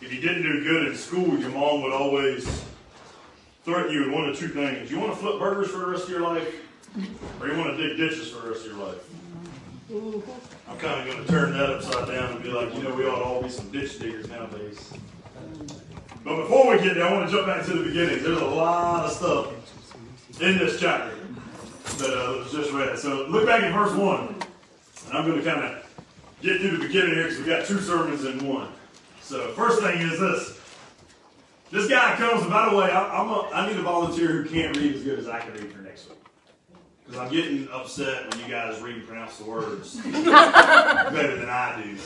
if you didn't do good in school, your mom would always threaten you with one of two things. You want to flip burgers for the rest of your life, or you want to dig ditches for the rest of your life. I'm kind of going to turn that upside down and be like, you know, we ought to all be some ditch diggers nowadays. But before we get there, I want to jump back to the beginning. There's a lot of stuff in this chapter that uh, was just read. So look back at verse 1. And I'm going to kind of get through the beginning here because we've got two sermons in one. So first thing is this. This guy comes, and by the way, I, I'm a, I need a volunteer who can't read as good as I can read for next week. Because I'm getting upset when you guys read and pronounce the words better than I do.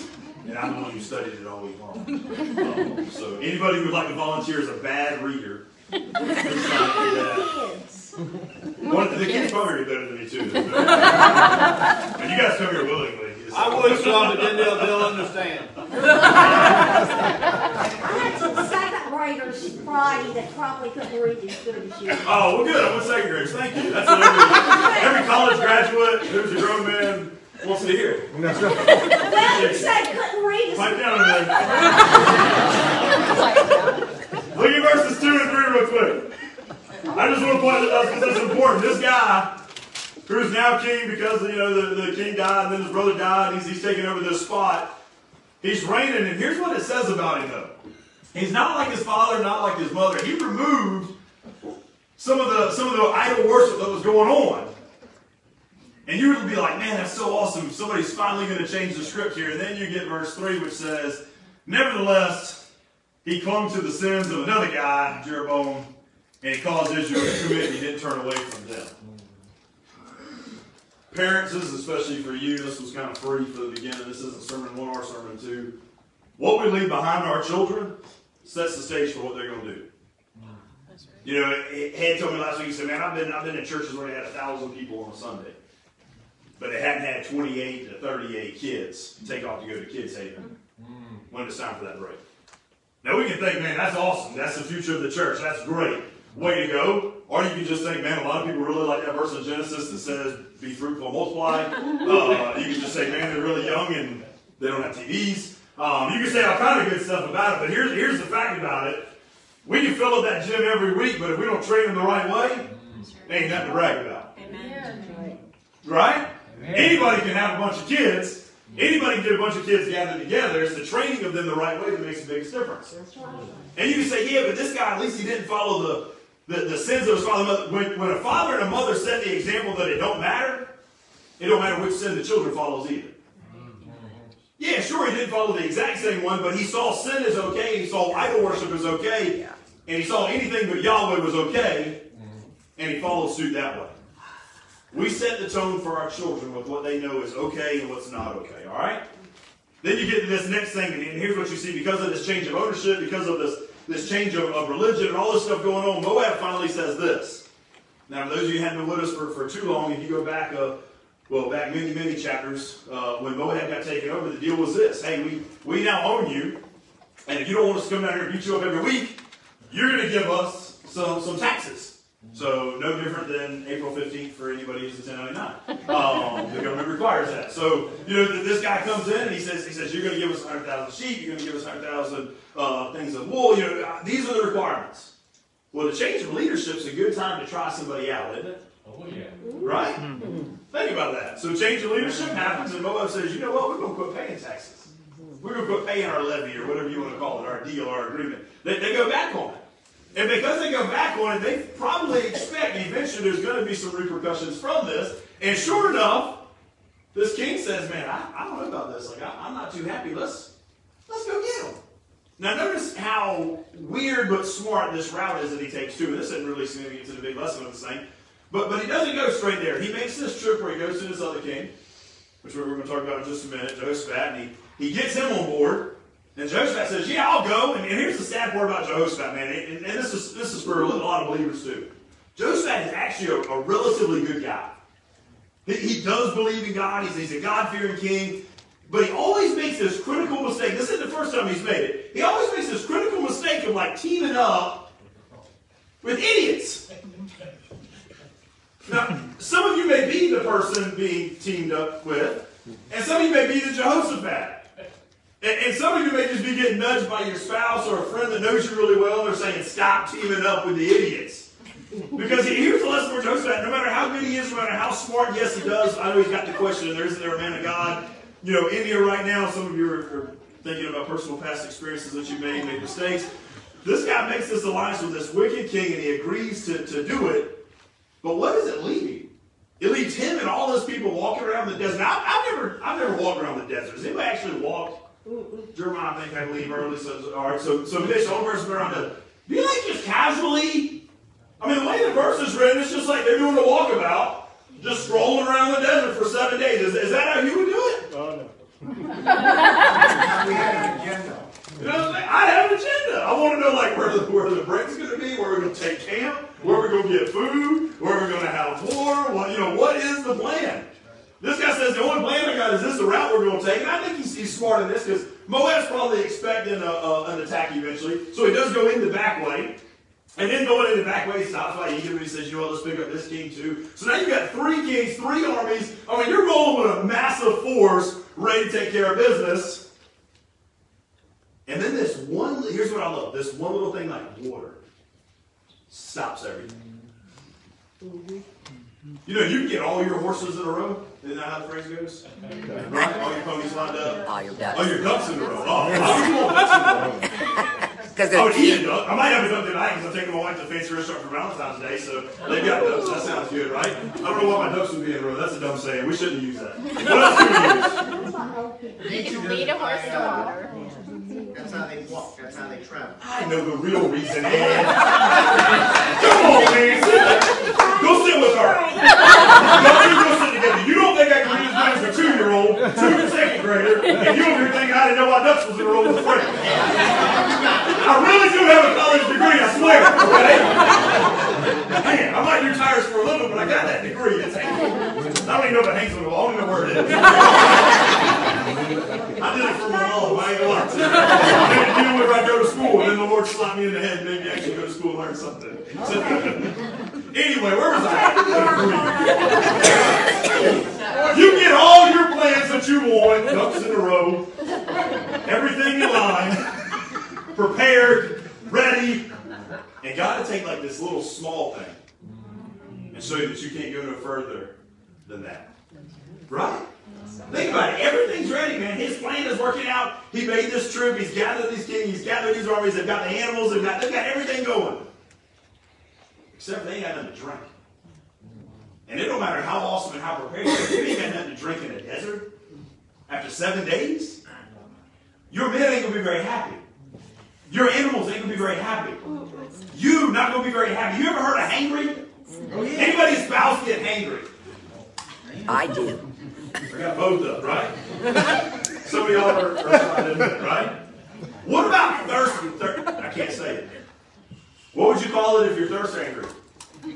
And I'm the one who studied it all week long. Um, so anybody who would like to volunteer as a bad reader, please sign up for that. One, the kids probably read better than me too. and you guys come here willingly. I would some, but then they'll, they'll understand. I had some second graders Friday that probably couldn't read as good as you. Oh, well, good. I'm with second graders. Thank you. That's what every, every college graduate who's a grown man wants to hear. Well, you said couldn't read as Pipe down a minute. Look at verses 2 and 3 real quick. I just want to point out because that's important. This guy, who's now king because you know the, the king died and then his brother died, he's, he's taking over this spot. He's reigning, and here's what it says about him though. He's not like his father, not like his mother. He removed some of the some of the idol worship that was going on. And you would be like, man, that's so awesome. Somebody's finally going to change the script here. And then you get verse 3, which says, Nevertheless, he clung to the sins of another guy, Jeroboam, and he caused Israel to commit, and he didn't turn away from them. Parents, this is especially for you. This was kind of free for the beginning. This isn't sermon one, or sermon two. What we leave behind our children sets the stage for what they're going to do. You know, Head told me last week, he said, man, I've been, I've been in churches where they had a thousand people on a Sunday. But they hadn't had 28 to 38 kids take off to go to Kids Haven mm-hmm. when it's time for that break. Now we can think, man, that's awesome. That's the future of the church. That's great. Way to go. Or you can just think, man, a lot of people really like that verse in Genesis that says, be fruitful and multiply. Uh, you can just say, man, they're really young and they don't have TVs. Um, you can say all kind of good stuff about it, but here's, here's the fact about it. We can fill up that gym every week, but if we don't train them the right way, they ain't nothing to brag about. Right? Anybody can have a bunch of kids. Anybody can get a bunch of kids gathered together. It's the training of them the right way that makes the biggest difference. That's right. And you can say, yeah, but this guy, at least he didn't follow the, the, the sins of his father and mother. When, when a father and a mother set the example that it don't matter, it don't matter which sin the children follows either. Yeah, sure, he didn't follow the exact same one, but he saw sin as okay, he saw idol worship as okay, and he saw anything but Yahweh was okay, and he followed suit that way. We set the tone for our children with what they know is okay and what's not okay, all right? Then you get to this next thing, and here's what you see. Because of this change of ownership, because of this, this change of, of religion and all this stuff going on, Moab finally says this. Now, for those of you who haven't been with us for, for too long, if you go back, uh, well, back many, many chapters, uh, when Moab got taken over, the deal was this. Hey, we, we now own you, and if you don't want us to come down here and beat you up every week, you're going to give us some, some taxes. So no different than April 15th for anybody who's a 1099. Um, the government requires that. So, you know, this guy comes in and he says, he says, you're going to give us 100,000 sheep, you're going to give us 100,000 uh, things of wool. You know, uh, these are the requirements. Well, the change of leadership is a good time to try somebody out, isn't it? Oh, yeah. Right? Think about that. So change of leadership happens and Moab says, you know what, we're going to quit paying taxes. We're going to quit paying our levy or whatever you want to call it, our deal, our agreement. They, they go back on it. And because they go back on it, they probably expect eventually there's going to be some repercussions from this. And sure enough, this king says, "Man, I, I don't know about this. Like, I, am not too happy. Let's let's go get him." Now, notice how weird but smart this route is that he takes too. This isn't really significant to the big lesson of this thing, but but he doesn't go straight there. He makes this trip where he goes to this other king, which we're going to talk about in just a minute, Jehoshaphat, and he, he gets him on board. And Jehoshaphat says, "Yeah, I'll go." And, and here's the sad part about Jehoshaphat, man, and, and this is this is for a lot of believers too. Jehoshaphat is actually a, a relatively good guy. He, he, does believe in God. He's, he's a God-fearing king, but he always makes this critical mistake. This isn't the first time he's made it. He always makes this critical mistake of like teaming up with idiots. Now, some of you may be the person being teamed up with, and some of you may be the Jehoshaphat. And, and some of you may just be getting nudged by your spouse or a friend that knows you really well. They're saying, stop teaming up with the idiots. Because here's the lesson we're Joseph No matter how good he is, no matter how smart, yes, he does. I know he's got the question, and there isn't there a man of God. You know, in here right now, some of you are, are thinking about personal past experiences that you made, made mistakes. This guy makes this alliance with this wicked king, and he agrees to, to do it. But what does it leave him? It leaves him and all those people walking around the desert. Now, I've, never, I've never walked around the desert. Has anybody actually walked? Jeremiah, I think I believe early. So, all right. So, so Mitch, the only person around the. Do you think just casually? I mean, the way the verse is written, it's just like they're doing the walkabout, just strolling around the desert for seven days. Is, is that how you would do it? Oh, no. we had an agenda. You know, I have an agenda. I want to know like where the where the break's going to be, where we're going to take camp, where we're going to get food, where we're going to have war. What you know, what is the plan? This guy says the only plan I got is this the route we're going to take, and I think he's, he's smart in this because Moab's probably expecting a, a, an attack eventually, so he does go in the back way. And then going in the back way, he stops by Egypt and he says, you know what, let's pick up this king too. So now you've got three kings, three armies. I mean, you're rolling with a massive force ready to take care of business. And then this one, here's what I love this one little thing like water stops everything. You know, you can get all your horses in a row. Isn't that how the phrase goes? Right? All your ponies lined up. All your ducks. All your ducks in a row. Oh, how you want ducks in a row? Because I would they're oh, eat a cute. duck. I might have a duck tonight because I'm taking my wife to a fancy restaurant for Valentine's Day, so they've got ducks. That sounds good, right? I don't know why my ducks would be in a row. That's a dumb saying. We shouldn't use that. What else do we use? That's not old people. Need You to lead a horse to water. That's how they walk, that's how they travel. I know the real reason, Come on, man. Go sit with her. Y'all two go sit together. You don't think I can read as good as a two-year-old, two second grader, and you over here thinking I didn't know my ducks was in a row with a friend. I really do have a college degree, I swear. Okay? Man, I might do tires for a living, but I got that degree. It's. I don't even know if it hangs on the wall. I don't even know where it is. I did it for my mom. I ain't gonna lie to. I do it whenever I go to school, and then the Lord slapped me in the head and made me actually go to school and learn something. So, anyway, where was I? you get all your plans that you want, ducks in a row, everything in line, prepared, ready, and God to take like this little small thing and show you that you can't go no further than that. Right? Think about it. Everything's ready, man. His plan is working out. He made this troop. He's gathered these kings. He's gathered these armies. They've got the animals. They've got, they've got everything going. Except they ain't got nothing to drink. And it don't matter how awesome and how prepared you are. You ain't got nothing to drink in a desert after seven days. Your men ain't going to be very happy. Your animals ain't going to be very happy. You not going to be very happy. You ever heard of hangry? Oh, Anybody's spouse get hangry? I do. I got both up, right? Some of y'all are, are trying to right? What about thirsty? Thir- I can't say it. What would you call it if you're thirst angry?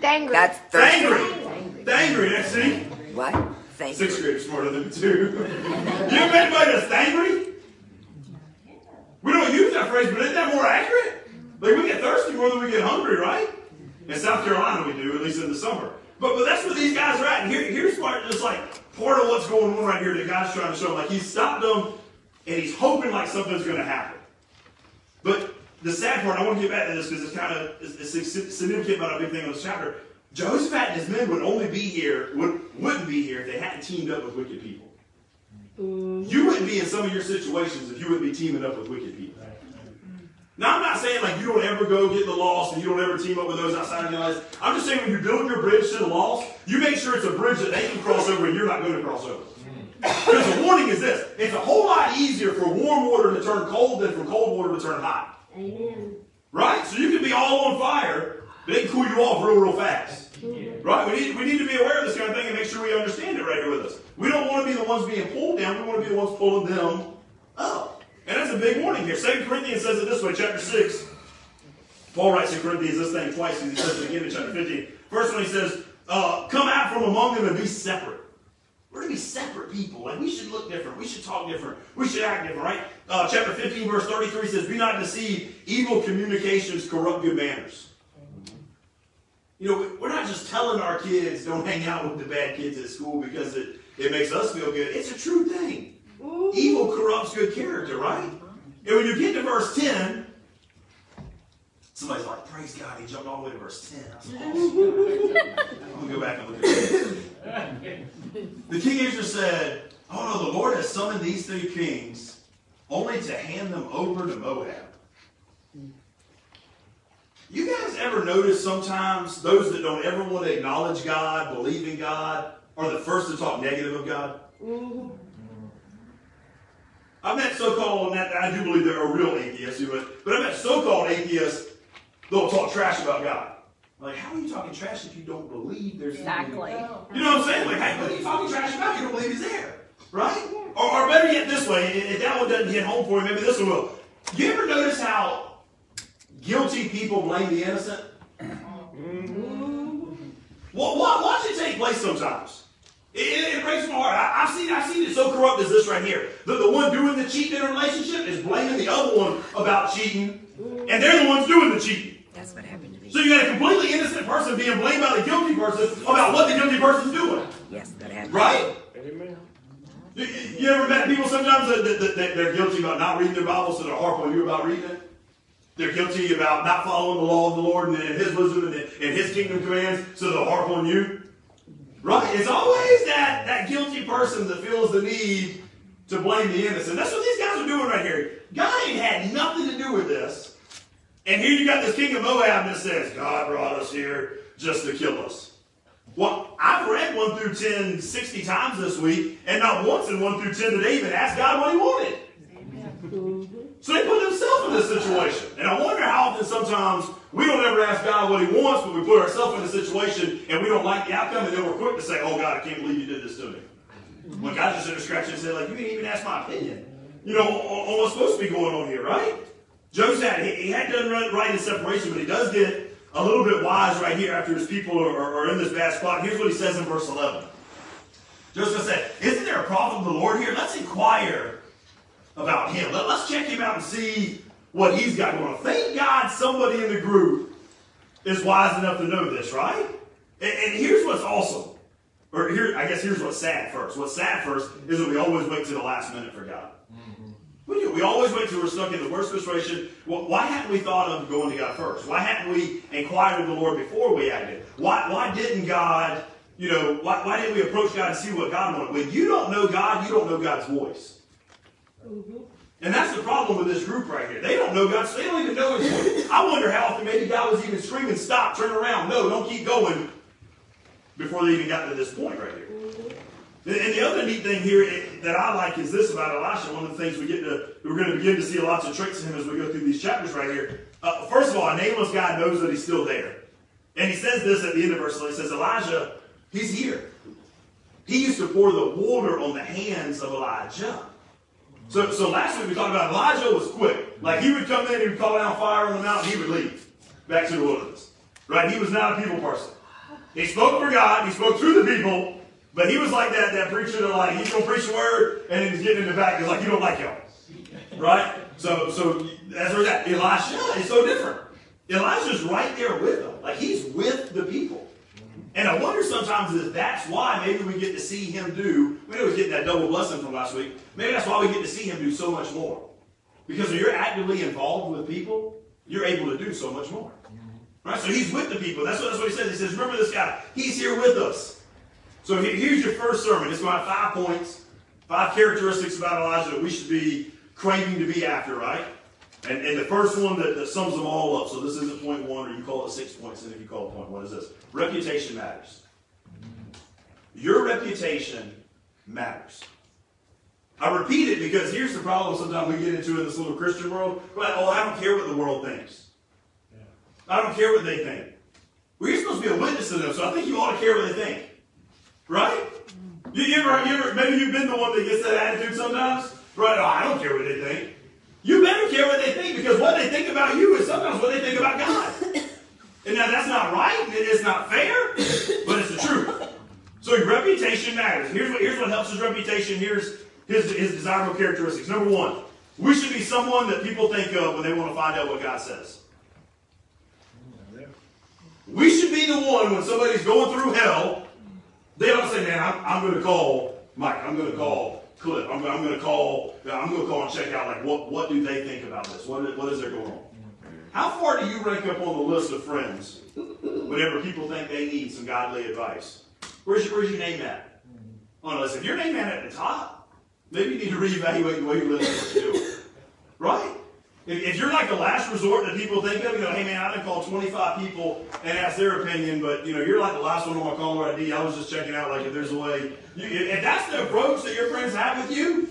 Dangry. That's thirsty. Angry. Angry, that's see? What? Thank Sixth you. grade smarter than two. you ever met anybody that's angry? We don't use that phrase, but isn't that more accurate? Like we get thirsty more than we get hungry, right? In South Carolina we do, at least in the summer. But but that's where these guys are at. And here, here's part just like part of what's going on right here that God's trying to show. Like he stopped them and he's hoping like something's gonna happen. But the sad part, I want to get back to this because it's kind of it's, it's significant about a big thing in this chapter. Jehoshaphat and his men would only be here, would, wouldn't be here if they hadn't teamed up with wicked people. You wouldn't be in some of your situations if you wouldn't be teaming up with wicked people. Now, I'm not saying like you don't ever go get the lost and you don't ever team up with those outside of your lives. I'm just saying when you build your bridge to the lost, you make sure it's a bridge that they can cross over and you're not going to cross over. Because the warning is this it's a whole lot easier for warm water to turn cold than for cold water to turn hot. Amen. Right? So you can be all on fire, but they can cool you off real, real fast. Right? We need, we need to be aware of this kind of thing and make sure we understand it right here with us. We don't want to be the ones being pulled down, we want to be the ones pulling them up. And that's a big warning here. 2 Corinthians says it this way, chapter 6. Paul writes in Corinthians this thing twice, and he says it again in chapter 15. First one, he says, uh, Come out from among them and be separate. We're to be separate people. Like, we should look different. We should talk different. We should act different, right? Uh, chapter 15, verse 33 says, Be not deceived. Evil communications corrupt good manners. You know, we're not just telling our kids don't hang out with the bad kids at school because it, it makes us feel good. It's a true thing. Evil corrupts good character, right? And when you get to verse 10, somebody's like, praise God, he jumped all the way to verse 10. That's awesome. I'm going to go back and look at this. The king Israel said, Oh no, the Lord has summoned these three kings only to hand them over to Moab. You guys ever notice sometimes those that don't ever want to acknowledge God, believe in God, are the first to talk negative of God? I've met so-called, and I do believe there are real atheists, but, but I've met so-called atheists that will talk trash about God. Like, how are you talking trash if you don't believe there's Exactly. You know what I'm saying? Like, hey, what are you talking trash about? You don't believe he's there, right? Or, or better yet, this way, if that one doesn't hit home for you, maybe this one will. You ever notice how guilty people blame the innocent? Uh-huh. Mm-hmm. Well, what, watch it take place sometimes. It, it, it breaks my heart. I, I've seen I've seen it so corrupt as this right here. The, the one doing the cheating in a relationship is blaming the other one about cheating, and they're the ones doing the cheating. That's what happened to me. So you got a completely innocent person being blamed by the guilty person about what the guilty person's doing. Yes, that happened. Right? Amen. You, you ever met people sometimes that, that, that they're guilty about not reading their Bible, so they're harp on you about reading it? They're guilty about not following the law of the Lord and, and His wisdom and, and His kingdom commands, so they'll harp on you. Right? It's always that, that guilty person that feels the need to blame the innocent. That's what these guys are doing right here. God ain't had nothing to do with this. And here you got this king of Moab that says, God brought us here just to kill us. Well, I've read 1 through 10 60 times this week, and not once in 1 through 10 did they even ask God what he wanted. So they put themselves in this situation. And I wonder how often sometimes we don't ever ask God what he wants, but we put ourselves in a situation and we don't like the outcome, and then we're quick to say, oh God, I can't believe you did this to me. When God just in scratch and said, like, you didn't even ask my opinion. You know, on, what's supposed to be going on here, right? Joseph, he, he had done right, in separation, but he does get a little bit wise right here after his people are, are, are in this bad spot. Here's what he says in verse 11. Joseph said, Isn't there a prophet of the Lord here? Let's inquire about him. Let, us check him out and see what he's got going on. Thank God somebody in the group is wise enough to know this, right? And, and here's what's awesome. Or here, I guess here's what's sad first. What's sad first is that we always wait to the last minute for God. We do. We always wait till we're stuck in the worst situation. Why hadn't we thought of going to God first? Why hadn't we inquired of the Lord before we acted? Why, why didn't God, you know, why, why didn't we approach God and see what God wanted? When you don't know God, you don't know God's voice. Mm-hmm. And that's the problem with this group right here. They don't know God, so they don't even know His. I wonder how often maybe God was even screaming, stop, turn around, no, don't keep going, before they even got to this point right here. Mm-hmm. And the other neat thing here eh, that I like is this about Elisha. One of the things we get to, we're going to begin to see lots of tricks in him as we go through these chapters right here. Uh, first of all, a nameless guy knows that he's still there. And he says this at the end of verse 11. He says, Elijah, he's here. He used to pour the water on the hands of Elijah. So, so last week we talked about Elijah was quick. Like he would come in, he would call down fire on the mountain, he would leave back to the wilderness. Right? He was not a people person. He spoke for God, he spoke through the people, but he was like that, that preacher that like he's gonna preach the word and he's getting in the back, he's like, you don't like y'all. Right? So so as for that, Elisha is so different. Elijah's right there with them. Like he's with the people. And I wonder sometimes if that's why maybe we get to see him do, we know he's getting that double blessing from last week. Maybe that's why we get to see him do so much more. Because when you're actively involved with people, you're able to do so much more. Right? So he's with the people. That's what, that's what he says. He says, remember this guy. He's here with us. So here's your first sermon. It's have five points, five characteristics about Elijah that we should be craving to be after, right? And, and the first one that, that sums them all up. So this isn't point one, or you call it six points, and if you call it point one, is this. Reputation matters. Your reputation matters. I repeat it because here's the problem sometimes we get into in this little Christian world. Well, oh, I don't care what the world thinks. I don't care what they think. Well, you're supposed to be a witness to them, so I think you ought to care what they think. Right? You, you, ever, you ever, maybe you've been the one that gets that attitude sometimes. Right? Oh, I don't care what they think. You better care what they think because what they think about you is sometimes what they think about God. And now that's not right, and it is not fair, but it's the truth. So your reputation matters. Here's what, here's what helps his reputation. Here's his, his desirable characteristics. Number one, we should be someone that people think of when they want to find out what God says. We should be the one when somebody's going through hell, they don't say, man, I'm, I'm going to call Mike, I'm going to call clip. I'm, I'm gonna call, I'm gonna call and check out like what, what do they think about this? What, what is there going on? How far do you rank up on the list of friends whenever people think they need some godly advice? Where's your, where's your name at? Oh, on the list? If your name at at the top, maybe you need to reevaluate the way you live and what you do. Right? If, you're like the last resort that people think of, you know, hey man, I done called 25 people and asked their opinion, but you know, you're like the last one on my caller ID. I was just checking out like if there's a way. You, if that's the approach that your friends have with you,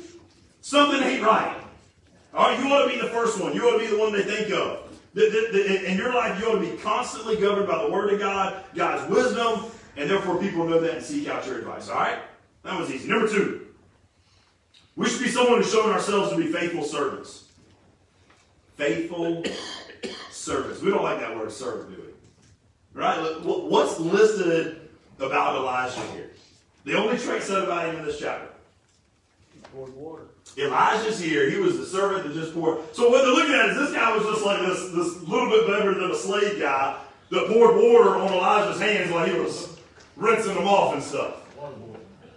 something ain't right. All right, you ought to be the first one. You ought to be the one they think of. The, the, the, in your life, you ought to be constantly governed by the Word of God, God's wisdom, and therefore people know that and seek out your advice. All right? That was easy. Number two, we should be someone who's showing ourselves to be faithful servants. Faithful service. We don't like that word servant, do we? Right? What's listed about Elijah here? The only trait said about him in this chapter. Poured water. Elijah's here. He was the servant that just poured. So what they're looking at is this guy was just like this, this little bit better than a slave guy that poured water on Elijah's hands like he was rinsing them off and stuff.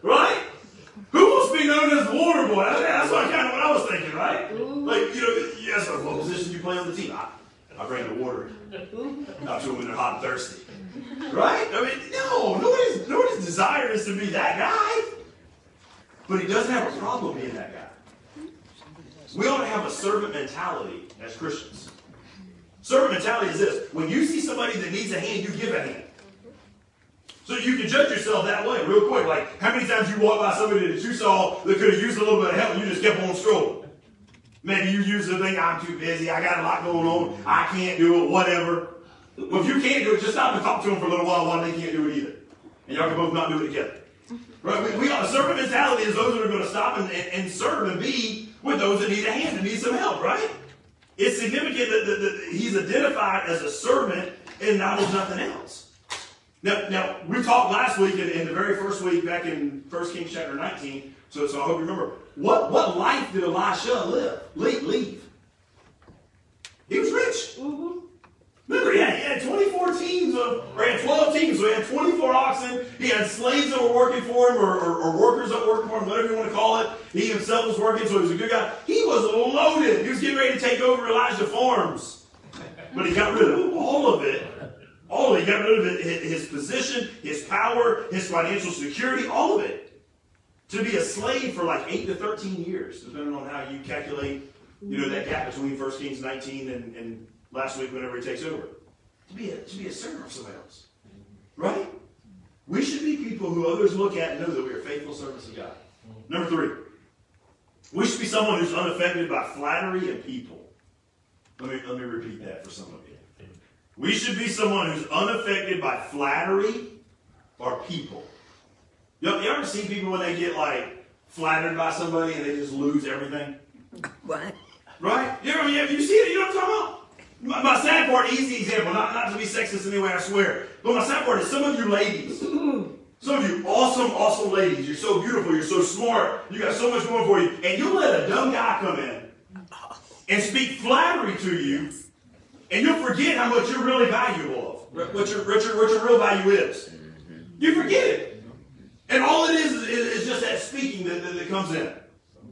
Right? Who wants to be known as the water boy? That's what kind of what I was thinking, right? Like, you know, yes, sir, what position you play on the team? I, I bring the water out to them when they're hot and thirsty. Right? I mean, no, nobody's, nobody's desire is to be that guy. But he doesn't have a problem being that guy. We ought to have a servant mentality as Christians. Servant mentality is this when you see somebody that needs a hand, you give a hand. So you can judge yourself that way, real quick. Like, how many times you walk by somebody that you saw that could have used a little bit of help and you just kept on strolling? Maybe you use the thing, I'm too busy, I got a lot going on, I can't do it, whatever. Well, if you can't do it, just stop and talk to them for a little while while they can't do it either. And y'all can both not do it together. Right? We, we got a servant mentality is those that are going to stop and, and, and, serve and be with those that need a hand and need some help, right? It's significant that, that, that he's identified as a servant and not as nothing else. Now, now we talked last week in, in, the very first week back in 1 Kings chapter 19. So, so I hope you remember. What, what life did Elisha live? Leave. leave? He was rich. Mm-hmm. Remember, he had, he had 24 teams of, or he had 12 teams, so he had 24 oxen. He had slaves that were working for him, or, or, or workers that were working for him, whatever you want to call it. He himself was working, so he was a good guy. He was loaded. He was getting ready to take over Elijah Farms. But he got rid of all of it. All of it. He got rid of it, his position, his power, his financial security, all of it. To be a slave for like 8 to 13 years, depending on how you calculate, you know, that gap between 1 Kings 19 and, and last week whenever he takes over. To be a, to be a servant of somebody else. Right? We should be people who others look at and know that we are faithful servants of God. Number three, we should be someone who's unaffected by flattery and people. Let me, let me repeat that for some of you. We should be someone who's unaffected by flattery or people. You, you ever see people when they get like flattered by somebody and they just lose everything? What? Right? You know, you, you see it, you know what I'm talking about? My, my sad part, easy example, not, not to be sexist anyway, I swear. But my sad part is some of you ladies, some of you awesome, awesome ladies, you're so beautiful, you're so smart, you got so much going for you, and you let a dumb guy come in and speak flattery to you, and you'll forget how much you're really valuable of, what your, what your, what your real value is. You forget it. And all it is is, is just that speaking that, that, that comes in.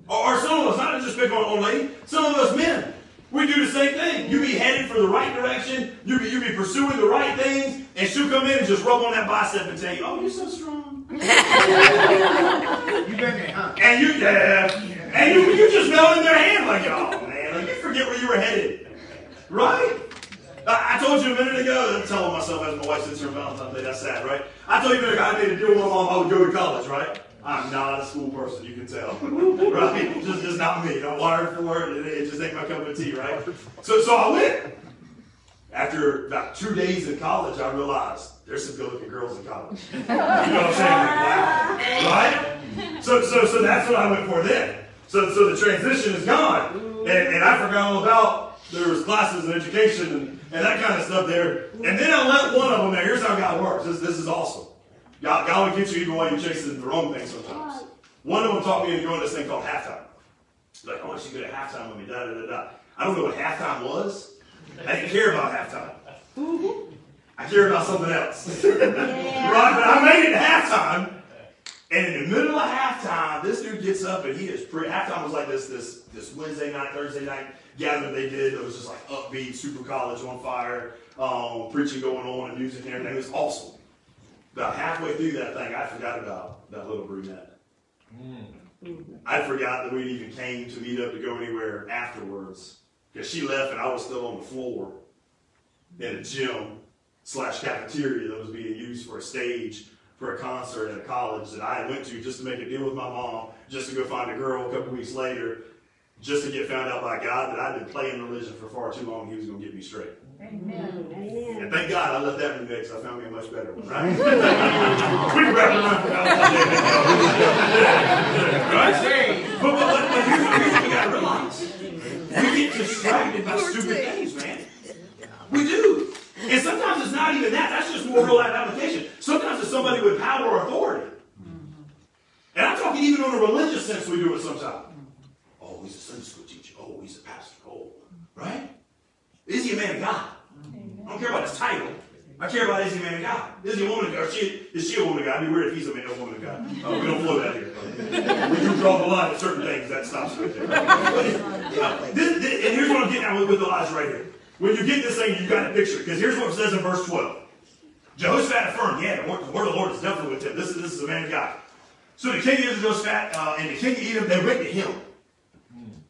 Or, or, some of us, not just pick on, on lady, some of us men, we do the same thing. You be headed for the right direction. You be, you be pursuing the right things, and she'll come in and just rub on that bicep and tell you, "Oh, you're so strong." You been there, huh? And you, yeah, and you, you just melt in their hand like, "Oh man, like you forget where you were headed, right?" I, told you a minute ago. I'm telling myself as my wife sits here on Valentine's Day. That's sad, right? I told you a minute ago I made a deal with my mom. I would go to college, right? I'm not a school person, you can tell. right? Just, just not me. I'm wired for it. It just ain't my cup of tea, right? So, so I went. After about two days in college, I realized there's some good looking girls in college. You know what I'm saying? Wow. Right? So, so, so that's what I went for then. So, so the transition is gone. And, and I forgot all about there was classes and education and, and that kind of stuff there. And then I let one of them there. Here's how God works. This, this is awesome. God, God will get you even while you're chasing the wrong thing sometimes. One of them taught me to join this thing called halftime. Like, I want you to go to halftime with me, da da da da. I don't know what halftime was. I didn't care about halftime. I cared about something else. Yeah. right? But I made it to halftime. And in the middle of halftime, this dude gets up and he is pretty. Halftime was like this this this Wednesday night, Thursday night gathering they did. It was just like upbeat, super college on fire, um, preaching going on and music and everything. It was awesome. About halfway through that thing, I forgot about that little brunette. I forgot that we even came to meet up to go anywhere afterwards because she left and I was still on the floor in a gym slash cafeteria that was being used for a stage for a concert at a college that I went to just to make a deal with my mom, just to go find a girl a couple weeks later, just to get found out by God that I'd been playing religion for far too long. He was going to get me straight. Amen. And thank God I left that remix. I found me a much better one, right? we can wrap around for Right? But, but, but, but here's, here's what we gotta realize. We get distracted by stupid things, man. We do. And sometimes it's not even that. That's just more real life application. Sometimes it's somebody with power or authority. And I'm talking even on a religious sense, we do it sometimes. Oh, he's a Sunday school teacher. Oh, he's a pastor. Oh, right? Is he a man of God? I don't care about his title. I care about is he a man of God? Is he a woman of God? Or she, is she a woman of God? It'd be weird if a, a God. Oh, we don't flow that here. We do draw the line at certain things. That stops right there. Know, this, this, and here's what I'm getting at with, with Elijah right here. When you get this thing, you got to picture it. Because here's what it says in verse 12. Jehoshaphat affirmed, yeah, the word, the word of the Lord is definitely with him. This is, this is a man of God. So the king of Israel, Jehoshaphat, uh, and the king of Edom, they went to him.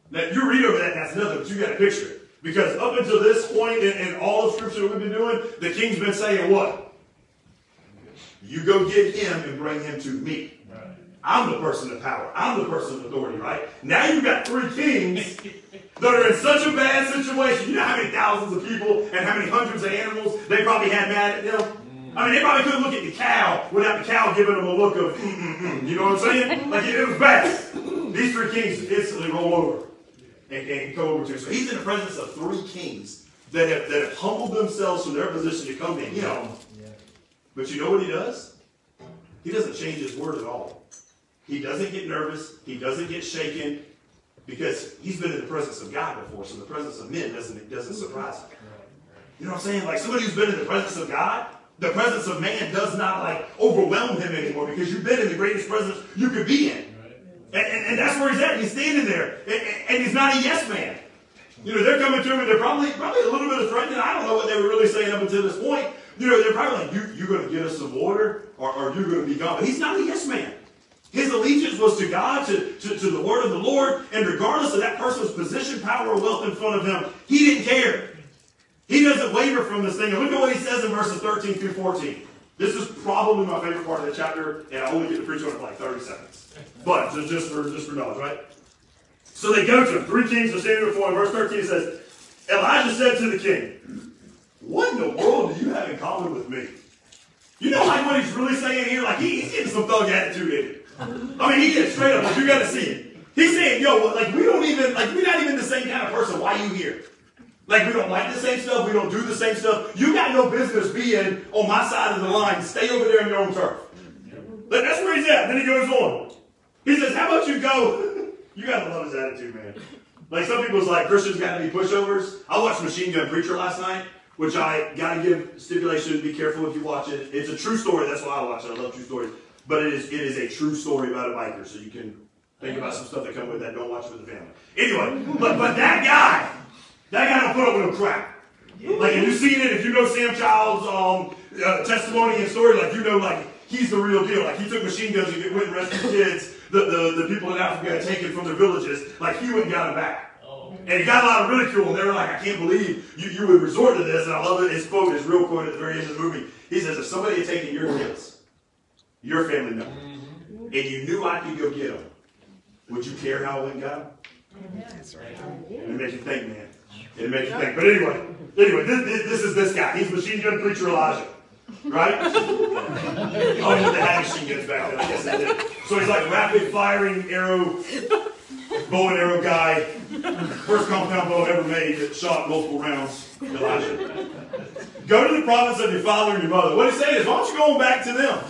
Now, you read over that, that's nothing, but you got to picture it. Because up until this point in, in all of Scripture that we've been doing, the king's been saying what? You go get him and bring him to me. I'm the person of power. I'm the person of authority, right? Now you've got three kings that are in such a bad situation. You know how many thousands of people and how many hundreds of animals they probably had mad at them? I mean, they probably couldn't look at the cow without the cow giving them a look of, mm, mm, mm. you know what I'm saying? Like, it, it was bad. These three kings instantly roll over and, and go over to him. So he's in the presence of three kings that have, that have humbled themselves from their position to come to him. But you know what he does? He doesn't change his word at all. He doesn't get nervous. He doesn't get shaken because he's been in the presence of God before. So the presence of men doesn't, doesn't surprise him. You know what I'm saying? Like somebody who's been in the presence of God, the presence of man does not like overwhelm him anymore because you've been in the greatest presence you could be in. And, and, and that's where he's at. He's standing there. And, and he's not a yes man. You know, they're coming to him and they're probably probably a little bit of threatening. I don't know what they were really saying up until this point. You know, they're probably like, you, you're going to get us some water or, or you're going to be gone. But he's not a yes man. His allegiance was to God, to, to, to the word of the Lord, and regardless of that person's position, power, or wealth in front of him, he didn't care. He doesn't waver from this thing. And look at what he says in verses 13 through 14. This is probably my favorite part of the chapter, and I only get to preach on it for like 30 seconds. But just, just for just for knowledge, right? So they go to him. Three kings are standing before him. Verse 13 says, Elijah said to the king, What in the world do you have in common with me? You know like what he's really saying here? Like he, he's getting some thug attitude in it. I mean, he gets straight up, like you gotta see it. He's saying, yo, like we don't even, like we're not even the same kind of person. Why you here? Like we don't like the same stuff, we don't do the same stuff. You got no business being on my side of the line. Stay over there in your own turf. Like, that's where he's at. Then he goes on. He says, How about you go? you gotta love his attitude, man. Like some people's like Christians gotta be pushovers. I watched Machine Gun Preacher last night, which I gotta give stipulation, be careful if you watch it. It's a true story, that's why I watch it. I love true stories. But it is it is a true story about a biker, so you can think about some stuff that come with that. Don't watch it with the family. Anyway, but but that guy, that guy don't put up with no crap. Like if you've seen it, if you know Sam Childers' um, uh, testimony and story, like you know, like he's the real deal. Like he took machine guns and went and rescued kids. The, the, the people in Africa had taken from their villages. Like he went and got them back. And he got a lot of ridicule, and they were like, I can't believe you, you would resort to this. And I love it. His quote, his real quote at the very end of the movie. He says, If somebody had taken your kids, your family member, mm-hmm. and you knew I could go get them, would you care how I went and got them? That's right. It makes you think, man. It makes you think. But anyway, anyway, this, this, this is this guy. He's machine gun preacher Elijah. Right? oh, yeah, they had machine guns back then. I guess they did. So he's like rapid firing arrow, bow and arrow guy. First compound bow ever made that shot multiple rounds. Elijah. Go to the province of your father and your mother. What he's saying is, why don't you go back to them?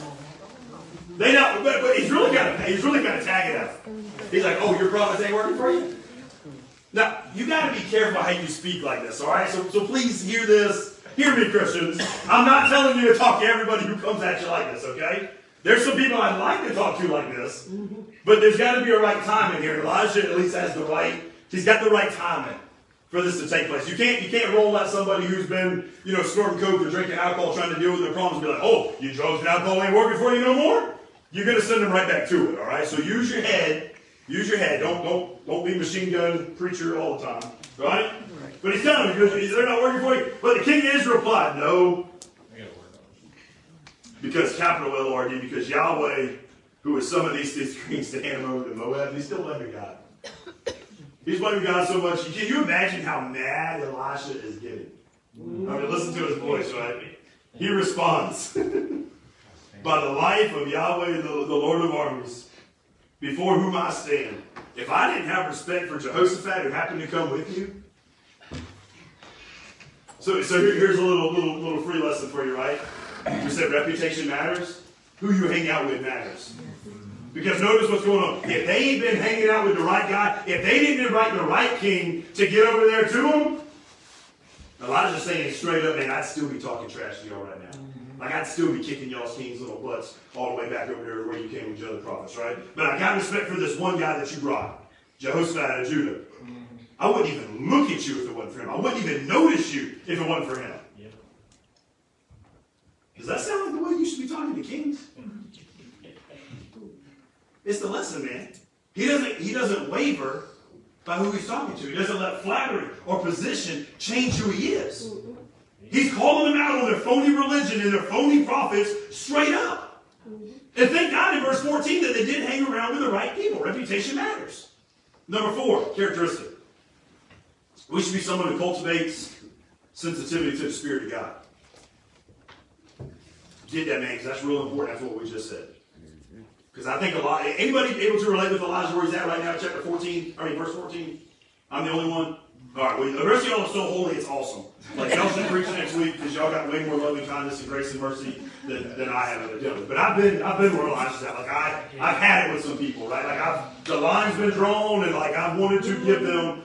They not, but, but he's really got of he's really kind of tagging us. He's like, oh, your province ain't working for you. Now, you got to be careful how you speak like this, all right? So, so please hear this. Hear me, Christians. I'm not telling you to talk to everybody who comes at you like this, okay? There's some people I'd like to talk to like this, but there's got to be a right timing here. Elijah at least has the right. He's got the right timing for this to take place. You can't you can't roll out somebody who's been you know snorting coke or drinking alcohol, trying to deal with their problems, and be like, oh, you drugs and alcohol ain't working for you no more. You're gonna send them right back to it. All right. So use your head. Use your head. Don't don't don't be machine gun preacher all the time. Right. But he's telling them because they're not working for you. But the king of Israel replied, no, because capital L R D, because Yahweh, who is some of these, these kings to Ammon to Moab, he's still blaming God. He's blaming God so much. Can you imagine how mad Elisha is getting? I mean, listen to his voice, right? He responds By the life of Yahweh, the, the Lord of armies, before whom I stand, if I didn't have respect for Jehoshaphat who happened to come with you, so, so here- here's a little, little, little free lesson for you, right? You said reputation matters. Who you hang out with matters. Because notice what's going on. If they ain't been hanging out with the right guy, if they didn't invite the right king to get over there to him, Elijah's saying straight up, man, I'd still be talking trash to y'all right now. Like I'd still be kicking y'all's king's little butts all the way back over there where you came with the other prophets, right? But I got respect for this one guy that you brought, Jehoshaphat of Judah. I wouldn't even look at you if it wasn't for him. I wouldn't even notice you if it wasn't for him. Does that sound like the way you should be talking to kings? It's the lesson, man. He doesn't, he doesn't waver by who he's talking to. He doesn't let flattery or position change who he is. He's calling them out on their phony religion and their phony prophets straight up. And thank God in verse 14 that they did hang around with the right people. Reputation matters. Number four, characteristic. We should be someone who cultivates sensitivity to the Spirit of God. Get that, man, because that's real important. That's what we just said. Because I think a lot. Anybody able to relate with Elijah where he's at right now, chapter 14? I mean, verse 14. I'm the only one. All right. Well, the rest of y'all are so holy, it's awesome. Like y'all should preach next week because y'all got way more loving kindness and grace and mercy than, than I have at dealing. But I've been I've been where Elijah's at. Like I I've had it with some people, right? Like I've the line's been drawn, and like I've wanted to give them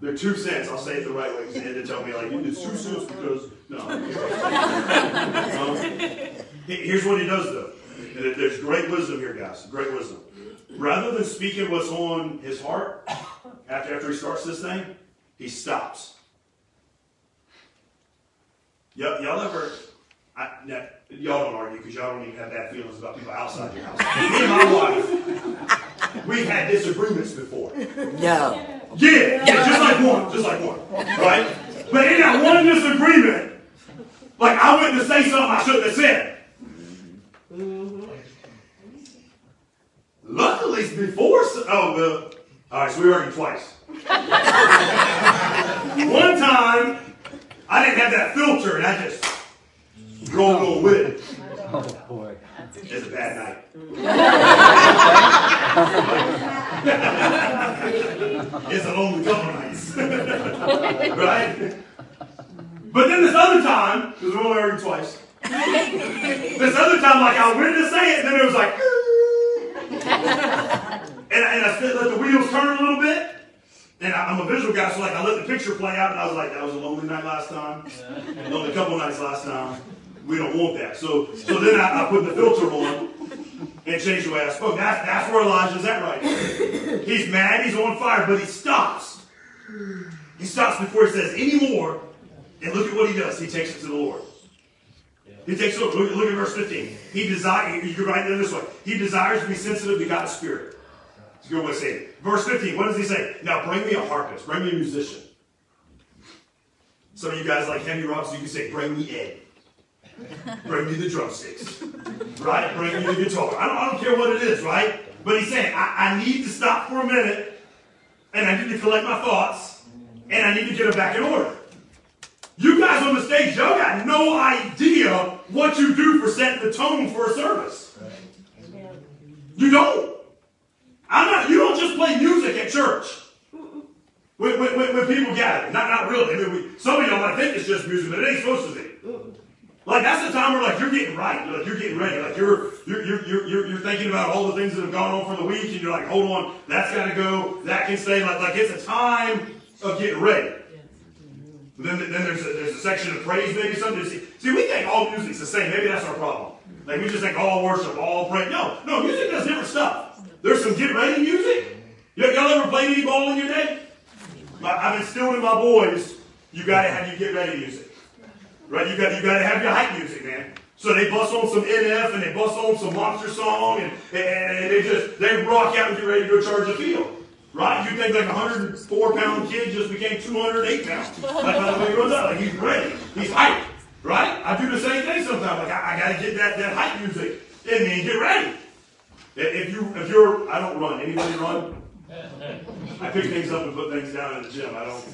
their two cents. I'll say it the right way because they had to tell me like it's did two cents because no. Um, Here's what he does, though. There's great wisdom here, guys. Great wisdom. Rather than speaking what's on his heart after, after he starts this thing, he stops. Y'all, y'all ever, I, now, y'all don't argue because y'all don't even have bad feelings about people outside your house. Me and my wife, we've had disagreements before. No. Yeah, yeah, just like one, just like one, right? But in that one disagreement, like I went to say something I shouldn't have said. Luckily, before, s- oh well, all right, so we argued twice. one time, I didn't have that filter, and I just rolled on with it. Oh, boy. It's a bad night. it's a lonely couple nights. right? But then this other time, because we only argued twice, this other time, like I went to say it, and then it was like, and, I- and I said, let the wheels turn a little bit. And I, I'm a visual guy, so like I let the picture play out, and I was like, that was a lonely night last time, a lonely couple nights last time. We don't want that. So, so then I, I put the filter on and changed the way I spoke. That's, that's where Elijah's at right now. He's mad, he's on fire, but he stops. He stops before he says any more, and look at what he does. He takes it to the Lord. He takes it. Look, look at verse 15. He desires. You can write it this way. He desires to be sensitive to God's spirit. It's a good way to say it. Verse 15. What does he say? Now bring me a harpist. Bring me a musician. Some of you guys like heavy rock, so you can say, "Bring me Ed." Bring me the drumsticks. Right? Bring me the guitar. I don't, I don't care what it is, right? But he's saying, I, I need to stop for a minute, and I need to collect my thoughts, and I need to get them back in order. You guys on the stage, y'all got no idea what you do for setting the tone for a service. You don't. I'm not. You don't just play music at church. When, when, when, people gather, not not really. I mean, we, some of y'all might think it's just music, but it ain't supposed to be. Like that's the time where like you're getting right, like you're getting ready, like you're you're you're you're, you're, thinking about all the things that have gone on for the week, and you're like, hold on, that's got to go, that can stay. Like like it's a time of getting ready. Then, then there's a, there's a section of praise, maybe something. See, see, we think all music's the same. Maybe that's our problem. Like we just think all worship, all praise. No, no, music does different stuff. There's some get ready music. Y'all ever played any ball in your day? My, I've instilled in my boys, you gotta have your get ready music. Right? You got you gotta have your hype music, man. So they bust on some NF and they bust on some monster song and, and they just they rock out and get ready to go charge the field. Right? You think like a 104 pound kid just became 208 pounds. Like by the way he runs out, like he's ready. He's hyped. Right? I do the same thing sometimes. Like I, I gotta get that, that hype music in me and get ready. If you if you're I don't run. Anybody run? I pick things up and put things down in the gym. I don't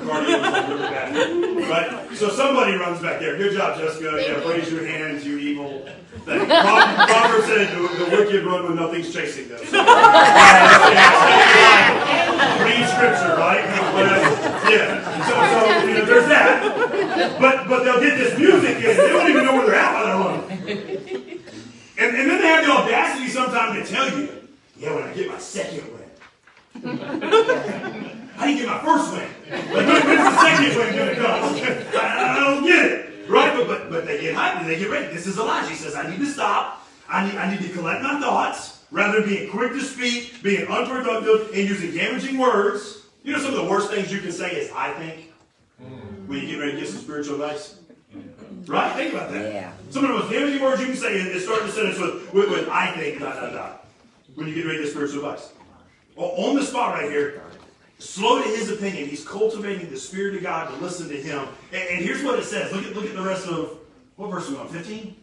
cardio is really bad. Right? So somebody runs back there. Good job, Jessica. Yeah, raise your hands, you evil thing. Said the, the wicked run when nothing's chasing them. Read scripture, right? Yeah. So, so you know, there's that. But but they'll get this music in. They don't even know where they're at while they're. And, and then they have the audacity sometimes to tell you, yeah, when I get my second win. I didn't get my first win. Like, when, when's the second win going to come? I, I don't get it. Right? But, but, but they get hyped and they get ready. This is Elijah. He says, I need to stop. I need, I need to collect my thoughts rather than being quick to speak, being unproductive, and using damaging words. You know, some of the worst things you can say is, I think, hmm. when you get ready to get some spiritual advice. Right? Think about that. Yeah. Some of the most damaging words you can say is start the sentence with, with, with I think, dot, dot, dot. When you get ready to get spiritual advice. Well, On the spot right here, slow to his opinion. He's cultivating the Spirit of God to listen to him. And, and here's what it says. Look at, look at the rest of, what verse are we on? 15?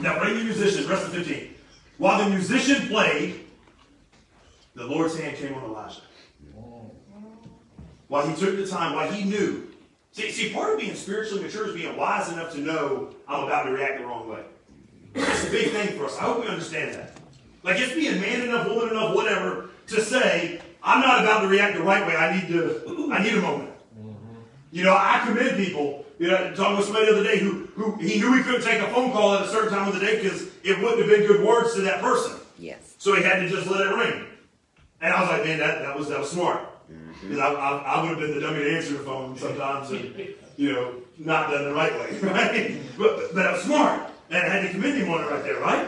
Now bring the musician, rest of 15. While the musician played, the Lord's hand came on Elijah. While he took the time, while he knew. See, see, part of being spiritually mature is being wise enough to know I'm about to react the wrong way. That's a big thing for us. I hope we understand that. Like it's being man enough, woman enough, whatever, to say, I'm not about to react the right way. I need to, I need a moment. You know, I commend people. You know, talking with somebody the other day who, who he knew he couldn't take a phone call at a certain time of the day because it wouldn't have been good words to that person. Yes. So he had to just let it ring. And I was like, man, that, that was that was smart. Mm-hmm. Because I, I, I would have been the dummy to answer the phone sometimes and, you know, not done the right way, right? But, but I was smart. And I had to commend him on it right there, right?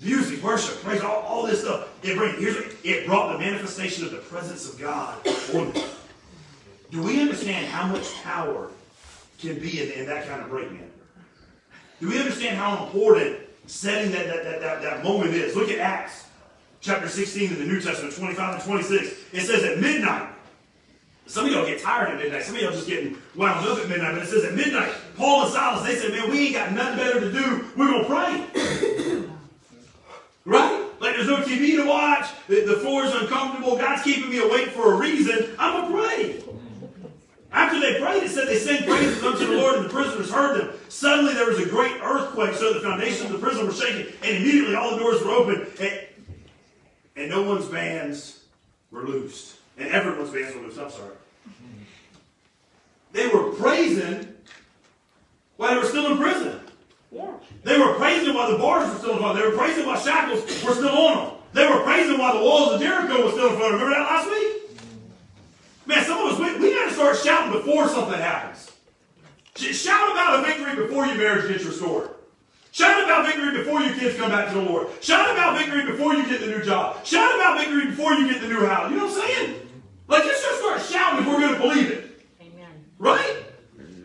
Music, worship, praise, all, all this stuff. It, bring, here's, it brought the manifestation of the presence of God on them. Do we understand how much power can be in, in that kind of breakdown? Do we understand how important setting that, that, that, that, that moment is? Look at Acts chapter 16 in the New Testament, 25 and 26. It says at midnight, some of y'all get tired at midnight. Some of y'all just getting wound up at midnight. But it says at midnight, Paul and Silas, they said, man, we ain't got nothing better to do. We're going to pray. right? Like there's no TV to watch. The, the floor is uncomfortable. God's keeping me awake for a reason. I'm going to pray. After they prayed, it said they sang praises unto the Lord, and the prisoners heard them. Suddenly there was a great earthquake, so the foundations of the prison were shaken, and immediately all the doors were open, and, and no one's bands were loosed. And everyone's bands were loosed. I'm sorry. They were praising while they were still in prison. Yeah. They were praising while the bars were still in front. They were praising while shackles were still on them. They were praising while the walls of Jericho were still in front. Remember that last week? Man, some of us, we, we got to start shouting before something happens. Shout about a victory before your marriage gets restored. Shout about victory before your kids come back to the Lord. Shout about victory before you get the new job. Shout about victory before you get the new house. You know what I'm saying? Like, let's just start shouting if we're going to believe it. Amen. Right?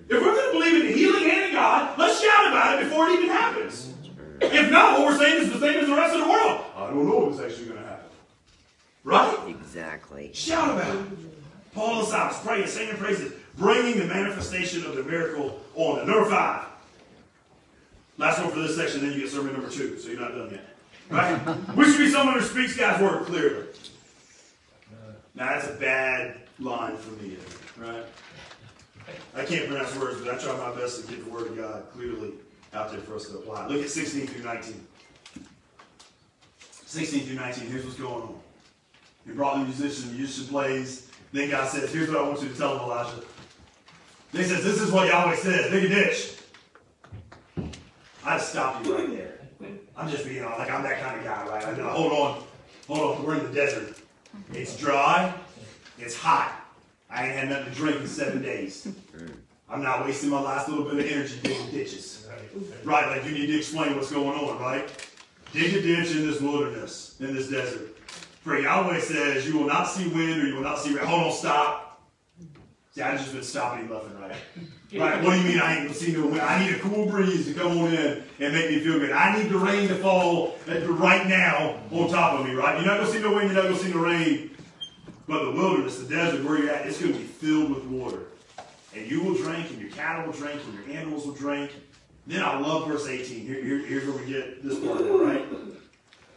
If we're going to believe in the healing hand of God, let's shout about it before it even happens. If not, what we're saying is the same as the rest of the world. I don't know if it's actually going to happen. Right? Exactly. Shout about it. Paul and Silas praying, singing praises, bringing the manifestation of the miracle on them. Number five. Last one for this section, then you get sermon number two, so you're not done yet. Right? we should be someone who speaks God's word clearly. Now, that's a bad line for me, right? I can't pronounce words, but I try my best to get the word of God clearly out there for us to apply. Look at 16 through 19. 16 through 19, here's what's going on. He brought the musician, the musician plays. Then God says, Here's what I want you to tell him, Elijah. Then he says, This is what Yahweh says. Dig a ditch. I'd stop you right there. I'm just being like I'm that kind of guy, right? I hold on. Hold on. We're in the desert. It's dry. It's hot. I ain't had nothing to drink in seven days. I'm not wasting my last little bit of energy digging ditches. Right, like you need to explain what's going on, right? Dig a ditch in this wilderness, in this desert. For Yahweh says, you will not see wind or you will not see rain. Hold on, stop. See, I've just been stopping left and right. Right, what do you mean I ain't gonna see no wind? I need a cool breeze to come on in and make me feel good. I need the rain to fall right now on top of me, right? You're not gonna see no wind, you're not gonna see no rain. But the wilderness, the desert, where you're at, it's gonna be filled with water. And you will drink, and your cattle will drink, and your animals will drink. Then I love verse 18. Here, here- here's where we get this part right?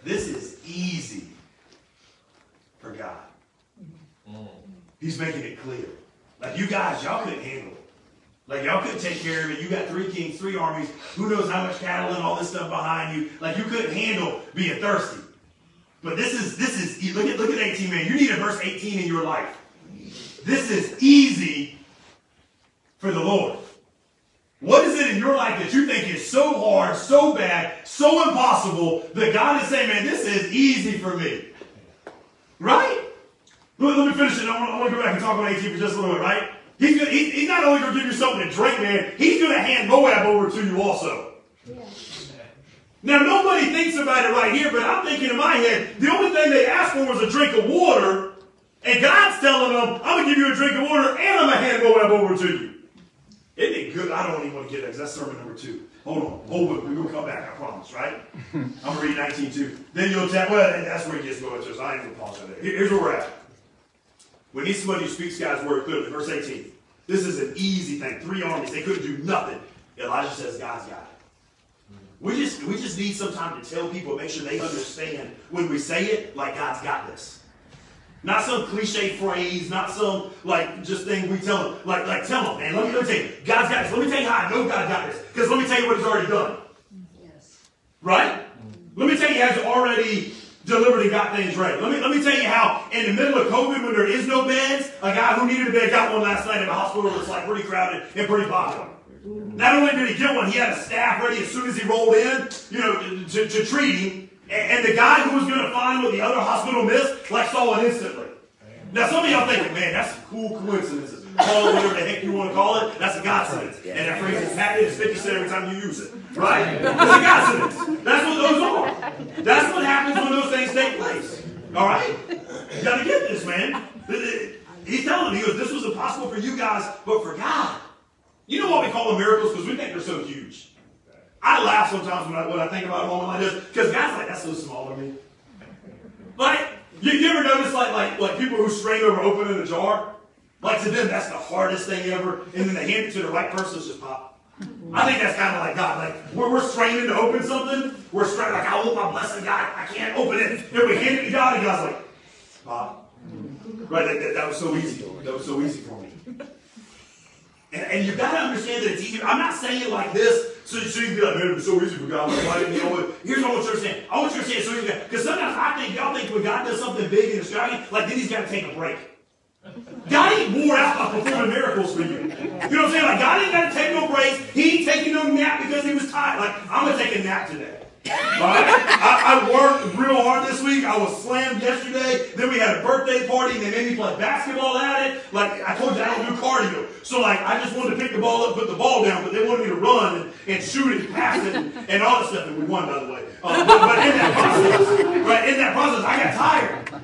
This is easy God. He's making it clear. Like you guys, y'all couldn't handle it. Like y'all couldn't take care of it. You got three kings, three armies. Who knows how much cattle and all this stuff behind you? Like you couldn't handle being thirsty. But this is this is look at look at 18, man. You need a verse 18 in your life. This is easy for the Lord. What is it in your life that you think is so hard, so bad, so impossible that God is saying, man, this is easy for me? Right? Let, let me finish it. I want, I want to go back and talk about 18 for just a little bit, right? He's, gonna, he, he's not only going to give you something to drink, man, he's going to hand Moab over to you also. Yeah. Now, nobody thinks about it right here, but I'm thinking in my head, the only thing they asked for was a drink of water, and God's telling them, I'm going to give you a drink of water, and I'm going to hand Moab over to you. Isn't it good? I don't even want to get that because that's sermon number two. Hold on. Hold on. We're to come back, I promise, right? I'm to read 19 too. Then you'll tell, well, that's where it gets going so I ain't to pause right there. Here's where we're at. We need somebody who speaks God's word clearly. Verse 18. This is an easy thing. Three armies, they couldn't do nothing. Elijah says, God's got it. We just, we just need some time to tell people, make sure they understand when we say it, like God's got this. Not some cliche phrase, not some like just thing we tell them. Like, like tell them, man. Let me, let me tell you, God's got this. Let me tell you how I know God got this. Because let me tell you what He's already done. Yes. Right? Let me tell you, He has already delivered and got things right. Let me let me tell you how in the middle of COVID, when there is no beds, a guy who needed a bed got one last night in a hospital that's like pretty crowded and pretty popular. Not only did he get one, he had a staff ready as soon as he rolled in, you know, to, to treat him. And, and the guy who was going to find what the other hospital missed, like saw it instantly. Now some of y'all thinking, man, that's some cool coincidences. Call it whatever the heck you want to call it. That's a coincidence. And that phrase is patented is 50 cent every time you use it. Right? It's a coincidence. That's what those are. That's what happens when those things take place. All right? You got to get this, man. He's telling me, he goes, this was impossible for you guys, but for God. You know what we call them miracles? Because we think they're so huge. I laugh sometimes when I, when I think about a moment like this, because God's like, that's so small to me. Like, you, you ever notice like, like, like people who strain over opening a jar? Like to them, that's the hardest thing ever, and then they hand it to the right person, it's just pop. I think that's kind of like God. Like, we're, we're straining to open something, we're straining, like, I want my blessing, God, I can't open it. And we hand it to God, and God's like, pop. Right, like, that, that was so easy. That was so easy for me. And, and you got to understand that it's easy. I'm not saying it like this so, so you can be like, man, it was so easy for God. Like, why didn't he always? Here's what I want you to understand. I want you to understand so easy. Because sometimes I think y'all think when God does something big and extravagant, like then he's got to take a break. God ain't wore out by performing miracles for you. You know what I'm saying? Like God ain't got to take no breaks. He ain't taking no nap because he was tired. Like I'm gonna take a nap today. Right? I, I worked real hard this week. I was slammed yesterday. Then we had a birthday party and they made me play basketball at it. Like I told you, I don't do cardio. So like I just wanted to pick the ball up, put the ball down, but they wanted me to run and, and shoot it, and pass it, and, and all that stuff. And we won, by the way. Uh, but, but in that process, right in that process, I got tired.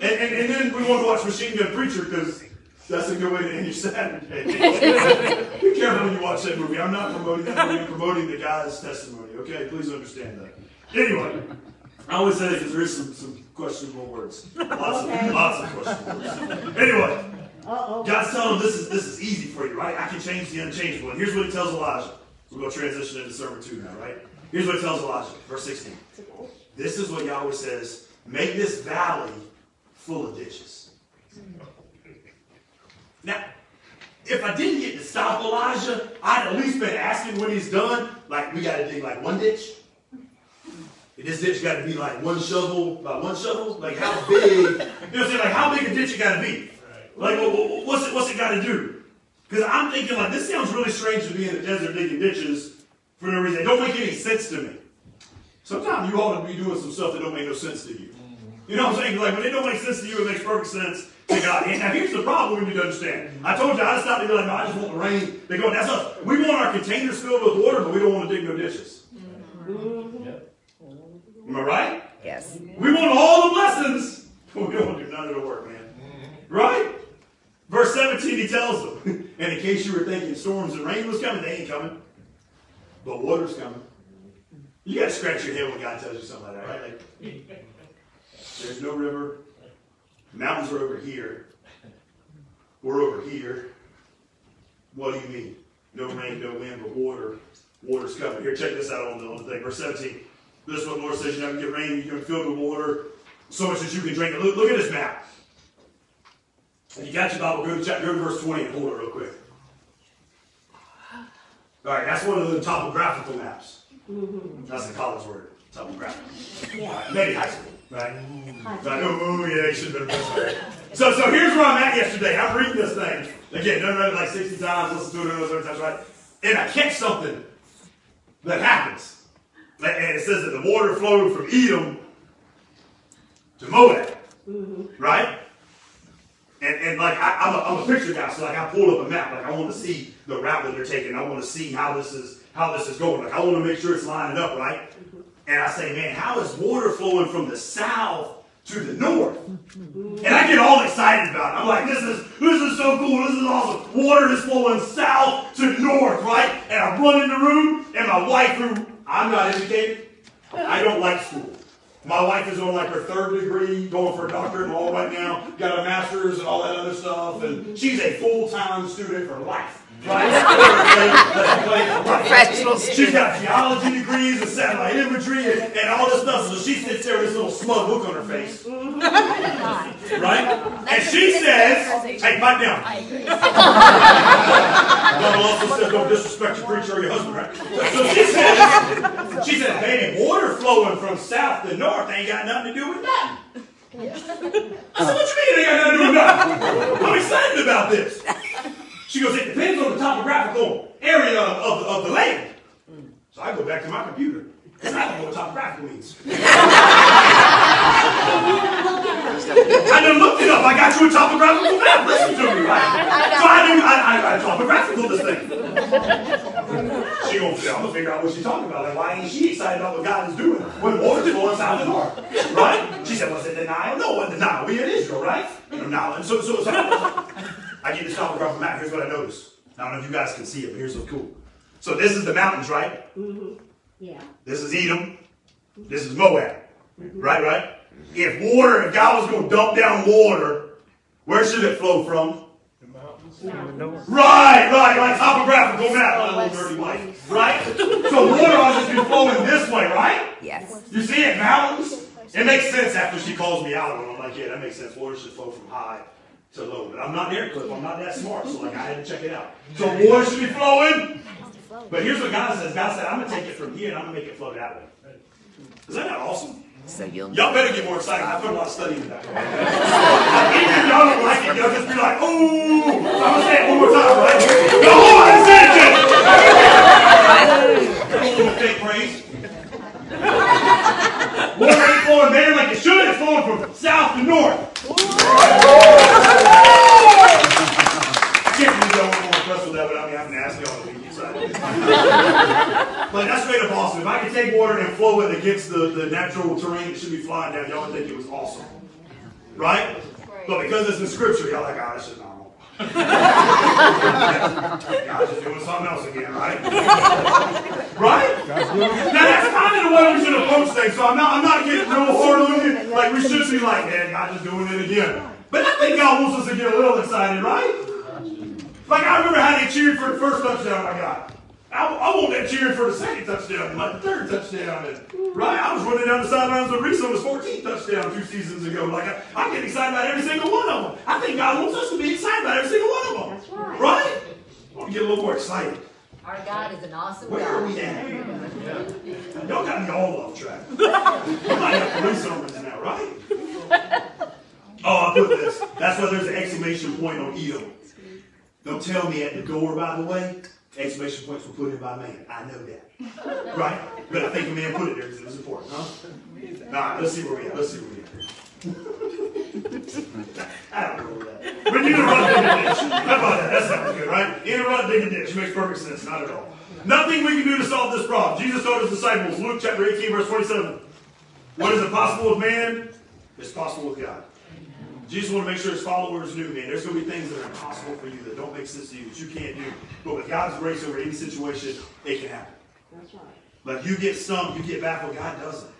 And, and, and then we wanted to watch Machine Gun Preacher because that's a good way to end your Saturday. Be careful when you watch that movie. I'm not promoting that movie. I'm promoting the guy's testimony. Okay, please understand that. Anyway, I always say that because there is some, some questionable words. Lots Okay. of lots of questionable words. Anyway, Uh-oh. God's telling him this is this is easy for you, right? I can change the unchangeable. And here's what he tells Elijah. We're going to transition into sermon two now, right? Here's what he tells Elijah, verse 16. This is what Yahweh says: Make this valley full of ditches. Now, if I didn't get to stop Elijah, I'd at least been asking when he's done. Like, we got to dig like one ditch. And this ditch got to be like one shovel by one shovel. Like, how big? You know what I'm saying? Like, how big a ditch it got to be? Like, wha- wha- what's it? What's it got to do? Because I'm thinking like this sounds really strange to be in the desert digging ditches for no reason. It don't make any sense to me. Sometimes you ought to be doing some stuff that don't make no sense to you. You know what I'm saying? Like when it don't make sense to you, it makes perfect sense to God. And now here's the problem we need to understand. I told you I just stopped to be like, no, I just want the rain. They go, that's us. We want our containers filled with water, but we don't want to dig no ditches. Mm-hmm. Am I right? Yes. We want all the blessings, but we don't want to do none of the work, man. Right? Verse 17, he tells them, and in case you were thinking storms and rain was coming, they ain't coming. But water's coming. You gotta scratch your head when God tells you something like that, right? Like, there's no river. Mountains are over here. We're over here. What do you mean? No rain, no wind, but water. Water's coming. Here, check this out on the, on the thing. Verse 17. This is what the Lord says. You're not going to get rain. You're going to fill with water so much that you can drink it. Look, look at this map. If you got your Bible, go to, chapter, go to verse 20 and hold it real quick. All right, that's one of the topographical maps. Mm-hmm. That's the college word, topographical. Yeah. Right, maybe high school, right? Right, oh, yeah, you should have been this So, so here's where I'm at yesterday. I'm reading this thing. Again, done read it like 60 times, listen to it another 30 times, right? And I catch something that happens. And it says that the water flowed from Edom to Moab. Mm-hmm. Right? And, and like I, I'm, a, I'm a picture guy, so like I pulled up a map. Like I want to see the route that they're taking. I want to see how this is how this is going. Like I want to make sure it's lining up, right? And I say, man, how is water flowing from the south to the north? And I get all excited about it. I'm like, this is this is so cool. This is awesome. Water is flowing south to north, right? And I run in the room, and my wife, who I'm not educated, I don't like school. My wife is on like her third degree, going for a doctorate and all right now, got a master's and all that other stuff, and she's a full-time student for life. Right? Professional She's got geology degrees and satellite imagery and, and all this stuff, so she sits there with this little smug look on her face. Right? And she says, hey, pipe down. Bible also says don't disrespect your preacher or your husband, right? So, so she says, she says, baby, water flowing from south to north ain't got nothing to do with nothing. I said, what you mean it ain't got nothing to do with nothing? I'm excited about this. She goes, it depends on the topographical area of, of, of the land. So I go back to my computer. Because I don't know what topographical means. I done looked it up. I got you a topographical map. Listen to me, right? So I do. I, I, I topographical this thing. She gonna, I'm gonna figure out what she's talking about. Like, why ain't she excited about what God is doing when water's flowing south and north, right? She said, was it denial? No, it wasn't denial. We in Israel, right? Now, and so, so, so I get this topographical map. Here's what I noticed. I don't know if you guys can see it, but here's what's cool. So this is the mountains, right? Mm -hmm. Yeah. This is Edom. This is Moab. Right, right? If water, if God was going to dump down water, where should it flow from? The mountains. mountains. Right, right, right. Topographical map, my little dirty wife. Right? So water ought to be flowing this way, right? Yes. You see it, mountains? It makes sense after she calls me out on it. I'm like, yeah, that makes sense. Water should flow from high to low. But I'm not near Cliff. I'm not that smart. So like I had to check it out. So water should be flowing. But here's what God says. God said, I'm gonna take it from here and I'm gonna make it flow that way. Is that not awesome? So you'll Y'all better get more excited. I put a lot of study into that. Even if y'all don't like it, y'all just be like, ooh. I'm gonna say it one more time, right? Go on, say it, Jim. Take praise. Water ain't flowing there like it should. It's flowing from south to north. I can't believe y'all were more impressed with that without me having to ask y'all to be excited. But that's straight up awesome. If I could take water and flow it against the, the natural terrain that should be flying down, y'all would think it was awesome. Right? But because it's in scripture, y'all like, oh, that's just normal. God's just doing something else again, right? right? Now that's kind of the way we should approach things. So I'm not, I'm not getting real hard on you. Like we should be like, man, God's just doing it again. But I think God wants us to get a little excited, right? Like I remember how they cheered for the first touchdown I got. I, I want that cheering for the second touchdown, like the third touchdown, and right. I was running down the sidelines with Reese on his 14th touchdown two seasons ago. Like I, I get excited about every single one of them. I think God wants us to be excited about every single one of them. That's right. Right? I want to get a little more excited. Our God is an awesome Where are we at? Mm-hmm. Y'all got me all off track. I might have three sermons now, right? Oh, I put this. That's why there's an exclamation point on Edom. Don't tell me at the door, by the way, exclamation points were put in by man. I know that. Right? But I think a man put it there because it was important, huh? All right, let's see where we at. Let's see where we at. I don't know that. But you interrupt, dig a ditch. How about that? That sounds good, right? Interrupt, dig a ditch. Makes perfect sense. Not at all. Nothing we can do to solve this problem. Jesus told his disciples, Luke chapter 18, verse 27. What is impossible with man is possible with God. Jesus wanted to make sure his followers knew, man, there's going to be things that are impossible for you that don't make sense to you, that you can't do. But with God's grace over any situation, it can happen. That's right. Like you get stumped, you get back. baffled. God doesn't.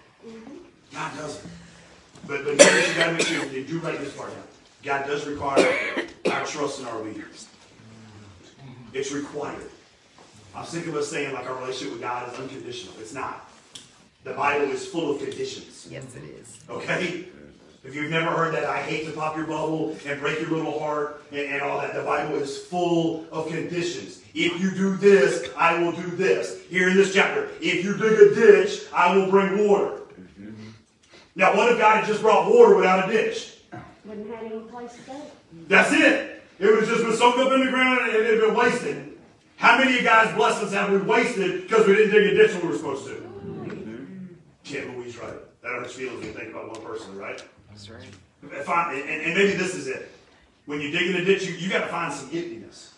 God doesn't. But but you gotta make sure you do write this part down. God does require our trust and our obedience. It's required. I'm sick of us saying like our relationship with God is unconditional. It's not. The Bible is full of conditions. Yes, it is. Okay? If you've never heard that, I hate to pop your bubble and break your little heart and, and all that. The Bible is full of conditions. If you do this, I will do this. Here in this chapter, if you dig a ditch, I will bring water. Now, what if God had just brought water without a ditch? Wouldn't have any place to go. That's it. It would have just been soaked up in the ground and it had been wasted. How many of you guys' blessings have we wasted because we didn't dig a ditch when we were supposed to? Can't Louise right. That hurts feelings when you think about one person, right? That's right. If I, and, and maybe this is it. When you dig in a ditch, you, you got to find some emptiness.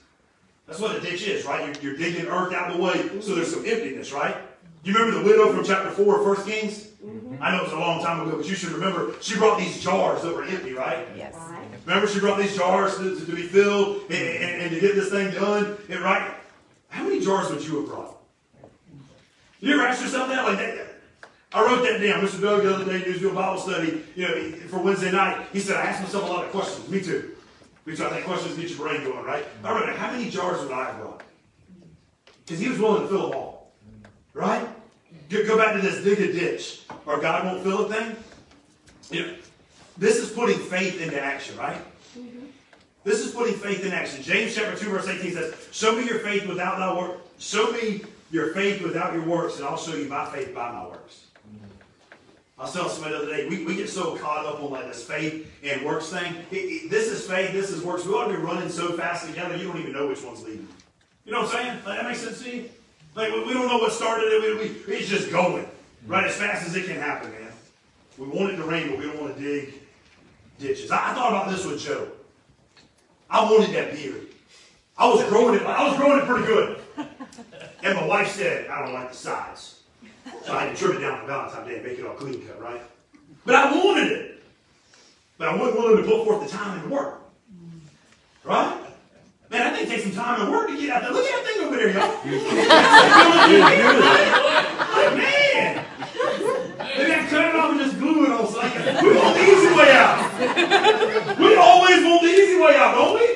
That's what a ditch is, right? You're, you're digging earth out of the way, so there's some emptiness, right? You remember the widow from chapter 4 of 1 Kings? Mm-hmm. I know it was a long time ago, but you should remember she brought these jars that were empty, right? Yes. Right. Remember she brought these jars to, to, to be filled and, and, and to get this thing done, and right? How many jars would you have brought? You ever ask yourself that? Like that? I wrote that down. Mr. Doug the other day, he was doing Bible study, you know, for Wednesday night. He said, I asked myself a lot of questions. Me too. Me too. I think questions get your brain going, right? I wrote, how many jars would I have brought? Because he was willing to fill them all. Right? Go, go back to this dig a ditch, or God won't fill a thing. You know, this is putting faith into action, right? Mm-hmm. This is putting faith in action. James chapter 2, verse 18 says, Show me your faith without thy work. Show me your faith without your works, and I'll show you my faith by my works. Mm-hmm. I was telling somebody the other day, we, we get so caught up on like this faith and works thing. It- it- this is faith, this is works. We ought to be running so fast together, you don't even know which one's leading. You know what I'm saying? Like, that makes sense to you? Like, we, don't know what started it. We, we, it's just going, right? As fast as it can happen, man. We want it to rain, but we don't want to dig ditches. I, I thought about this with Joe. I wanted that beard. I was growing it. I was growing it pretty good. And my wife said, I don't like the size. So I had to trim it down for Valentine's Day and make it all clean cut, right? But I wanted it. But I wasn't willing to put forth the time and work. Right? Man, I think it takes some time and work to get out there. Look at that thing over there, y'all. like, man. Maybe I cut it off and just glue it on something. We want the easy way out. We always want the easy way out, don't we?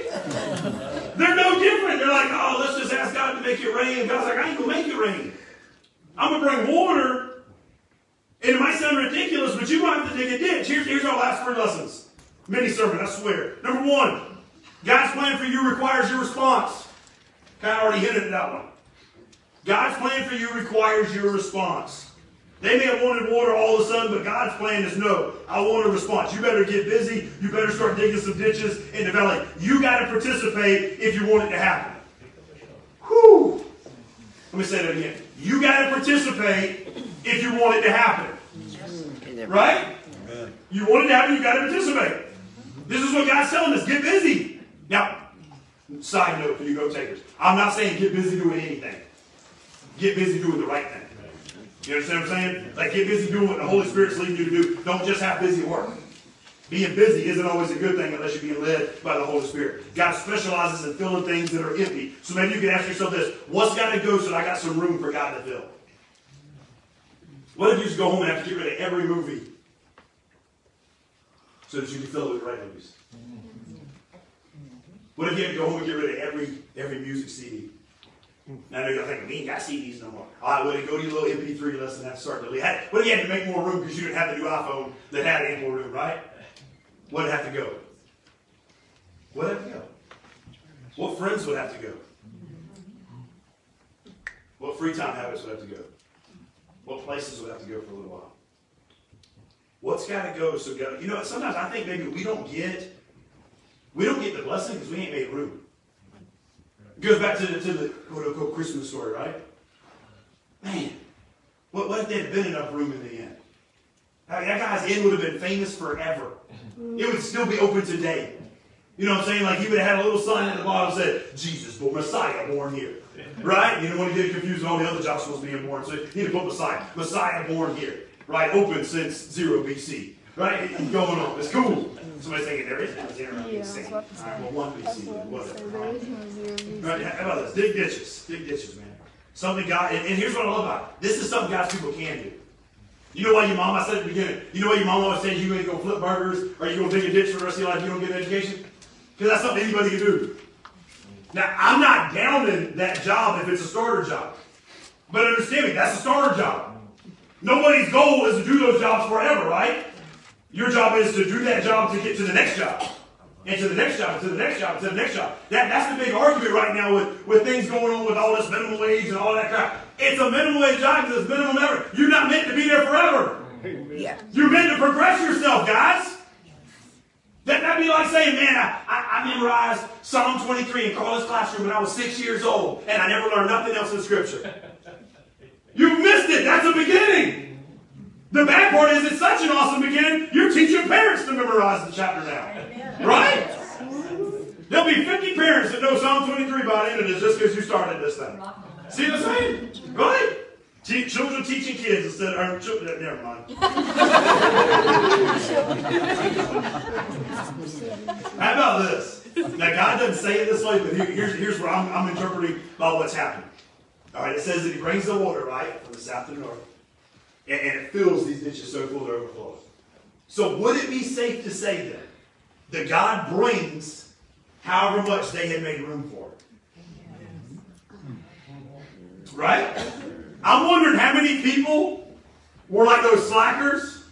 They're no different. They're like, oh, let's just ask God to make it rain. God's like, I ain't gonna make it rain. I'm gonna bring water. And it might sound ridiculous, but you're gonna have to dig a ditch. Here's, here's our last three lessons. Mini sermon, I swear. Number one, God's plan for you requires your response. Kind of already hinted at that one. God's plan for you requires your response. They may have wanted water all of a sudden, but God's plan is no. I want a response. You better get busy. You better start digging some ditches in the valley. You got to participate if you want it to happen. Whew. Let me say that again. You got to participate if you want it to happen. Right? You want it to happen, you got to participate. This is what God's telling us. Get busy. Now, side note for you go takers. I'm not saying get busy doing anything. Get busy doing the right thing. You understand what I'm saying? Like get busy doing what the Holy Spirit's leading you to do. Don't just have busy work. Being busy isn't always a good thing unless you're being led by the Holy Spirit. God specializes in filling things that are empty. So maybe you can ask yourself this: What's got to go so I got some room for God to fill? What if you just go home and have to get rid of every movie so that you can fill it with right movies? What if you had to go home and get rid of every every music CD? Now I know you're thinking, we ain't got CDs no more. All right, well, then go to your little MP3 list and have to start What if you had to make more room because you didn't have the new iPhone that had ample room, right? What would have to go? What would have to go? What friends would have to go? What free time habits would have to go? What places would have to go for a little while? What's got to go? So go. You know, sometimes I think maybe we don't get we don't get the blessing because we ain't made room. It goes back to the to the quote unquote Christmas story, right? Man, what, what if there had been enough room in the end? I mean, that guy's end would have been famous forever. Mm-hmm. it would still be open today. You know what I'm saying? Like he would have had a little sign at the bottom that said, Jesus, but Messiah born here. Right? You don't want to get confused with all the other Joshua's being born. So you need to put Messiah. Messiah born here. Right? Open since 0 BC. Right? It's going on. It's cool. Somebody's thinking there is no 0 Yeah, I was BC. to All right, well, 1 That's BC. what I was Whatever. There is no zero use. Right, how about this? Dig ditches. Dig ditches, man. Something God, and, and here's what I love about it. This is something God's people can do. You know why your mom, I said at the beginning, you know why your mom always says you ain't gonna go flip burgers or you're gonna dig a ditch for the rest of your life, if you don't get an education? Because that's something anybody can do. Now, I'm not downing that job if it's a starter job. But understand me, that's a starter job. Nobody's goal is to do those jobs forever, right? Your job is to do that job to get to the next job. And to the next job, and to the next job, and to the next job. That, that's the big argument right now with, with things going on with all this minimum wage and all that crap. It's a minimum wage job because it's minimum ever. You're not meant to be there forever. Yeah. You're meant to progress yourself, guys. That, that'd be like saying, man, I, I, I memorized Psalm 23 in Carla's classroom when I was six years old, and I never learned nothing else in Scripture. You missed it. That's a beginning. The bad part is it's such an awesome beginning, you're teaching parents to memorize the chapter now. Right? There'll be 50 parents that know Psalm 23 by the end of this just because you started this thing. See what I'm saying? Right? Te- children teaching kids instead of, children, never mind. How about this? Now, God doesn't say it this way, but here, here's, here's what I'm, I'm interpreting about what's happening. All right, it says that He brings the water, right, from the south to the north, and, and it fills these ditches so full they overflow. So, would it be safe to say then that God brings however much they had made room for? Right? I'm wondering how many people were like those slackers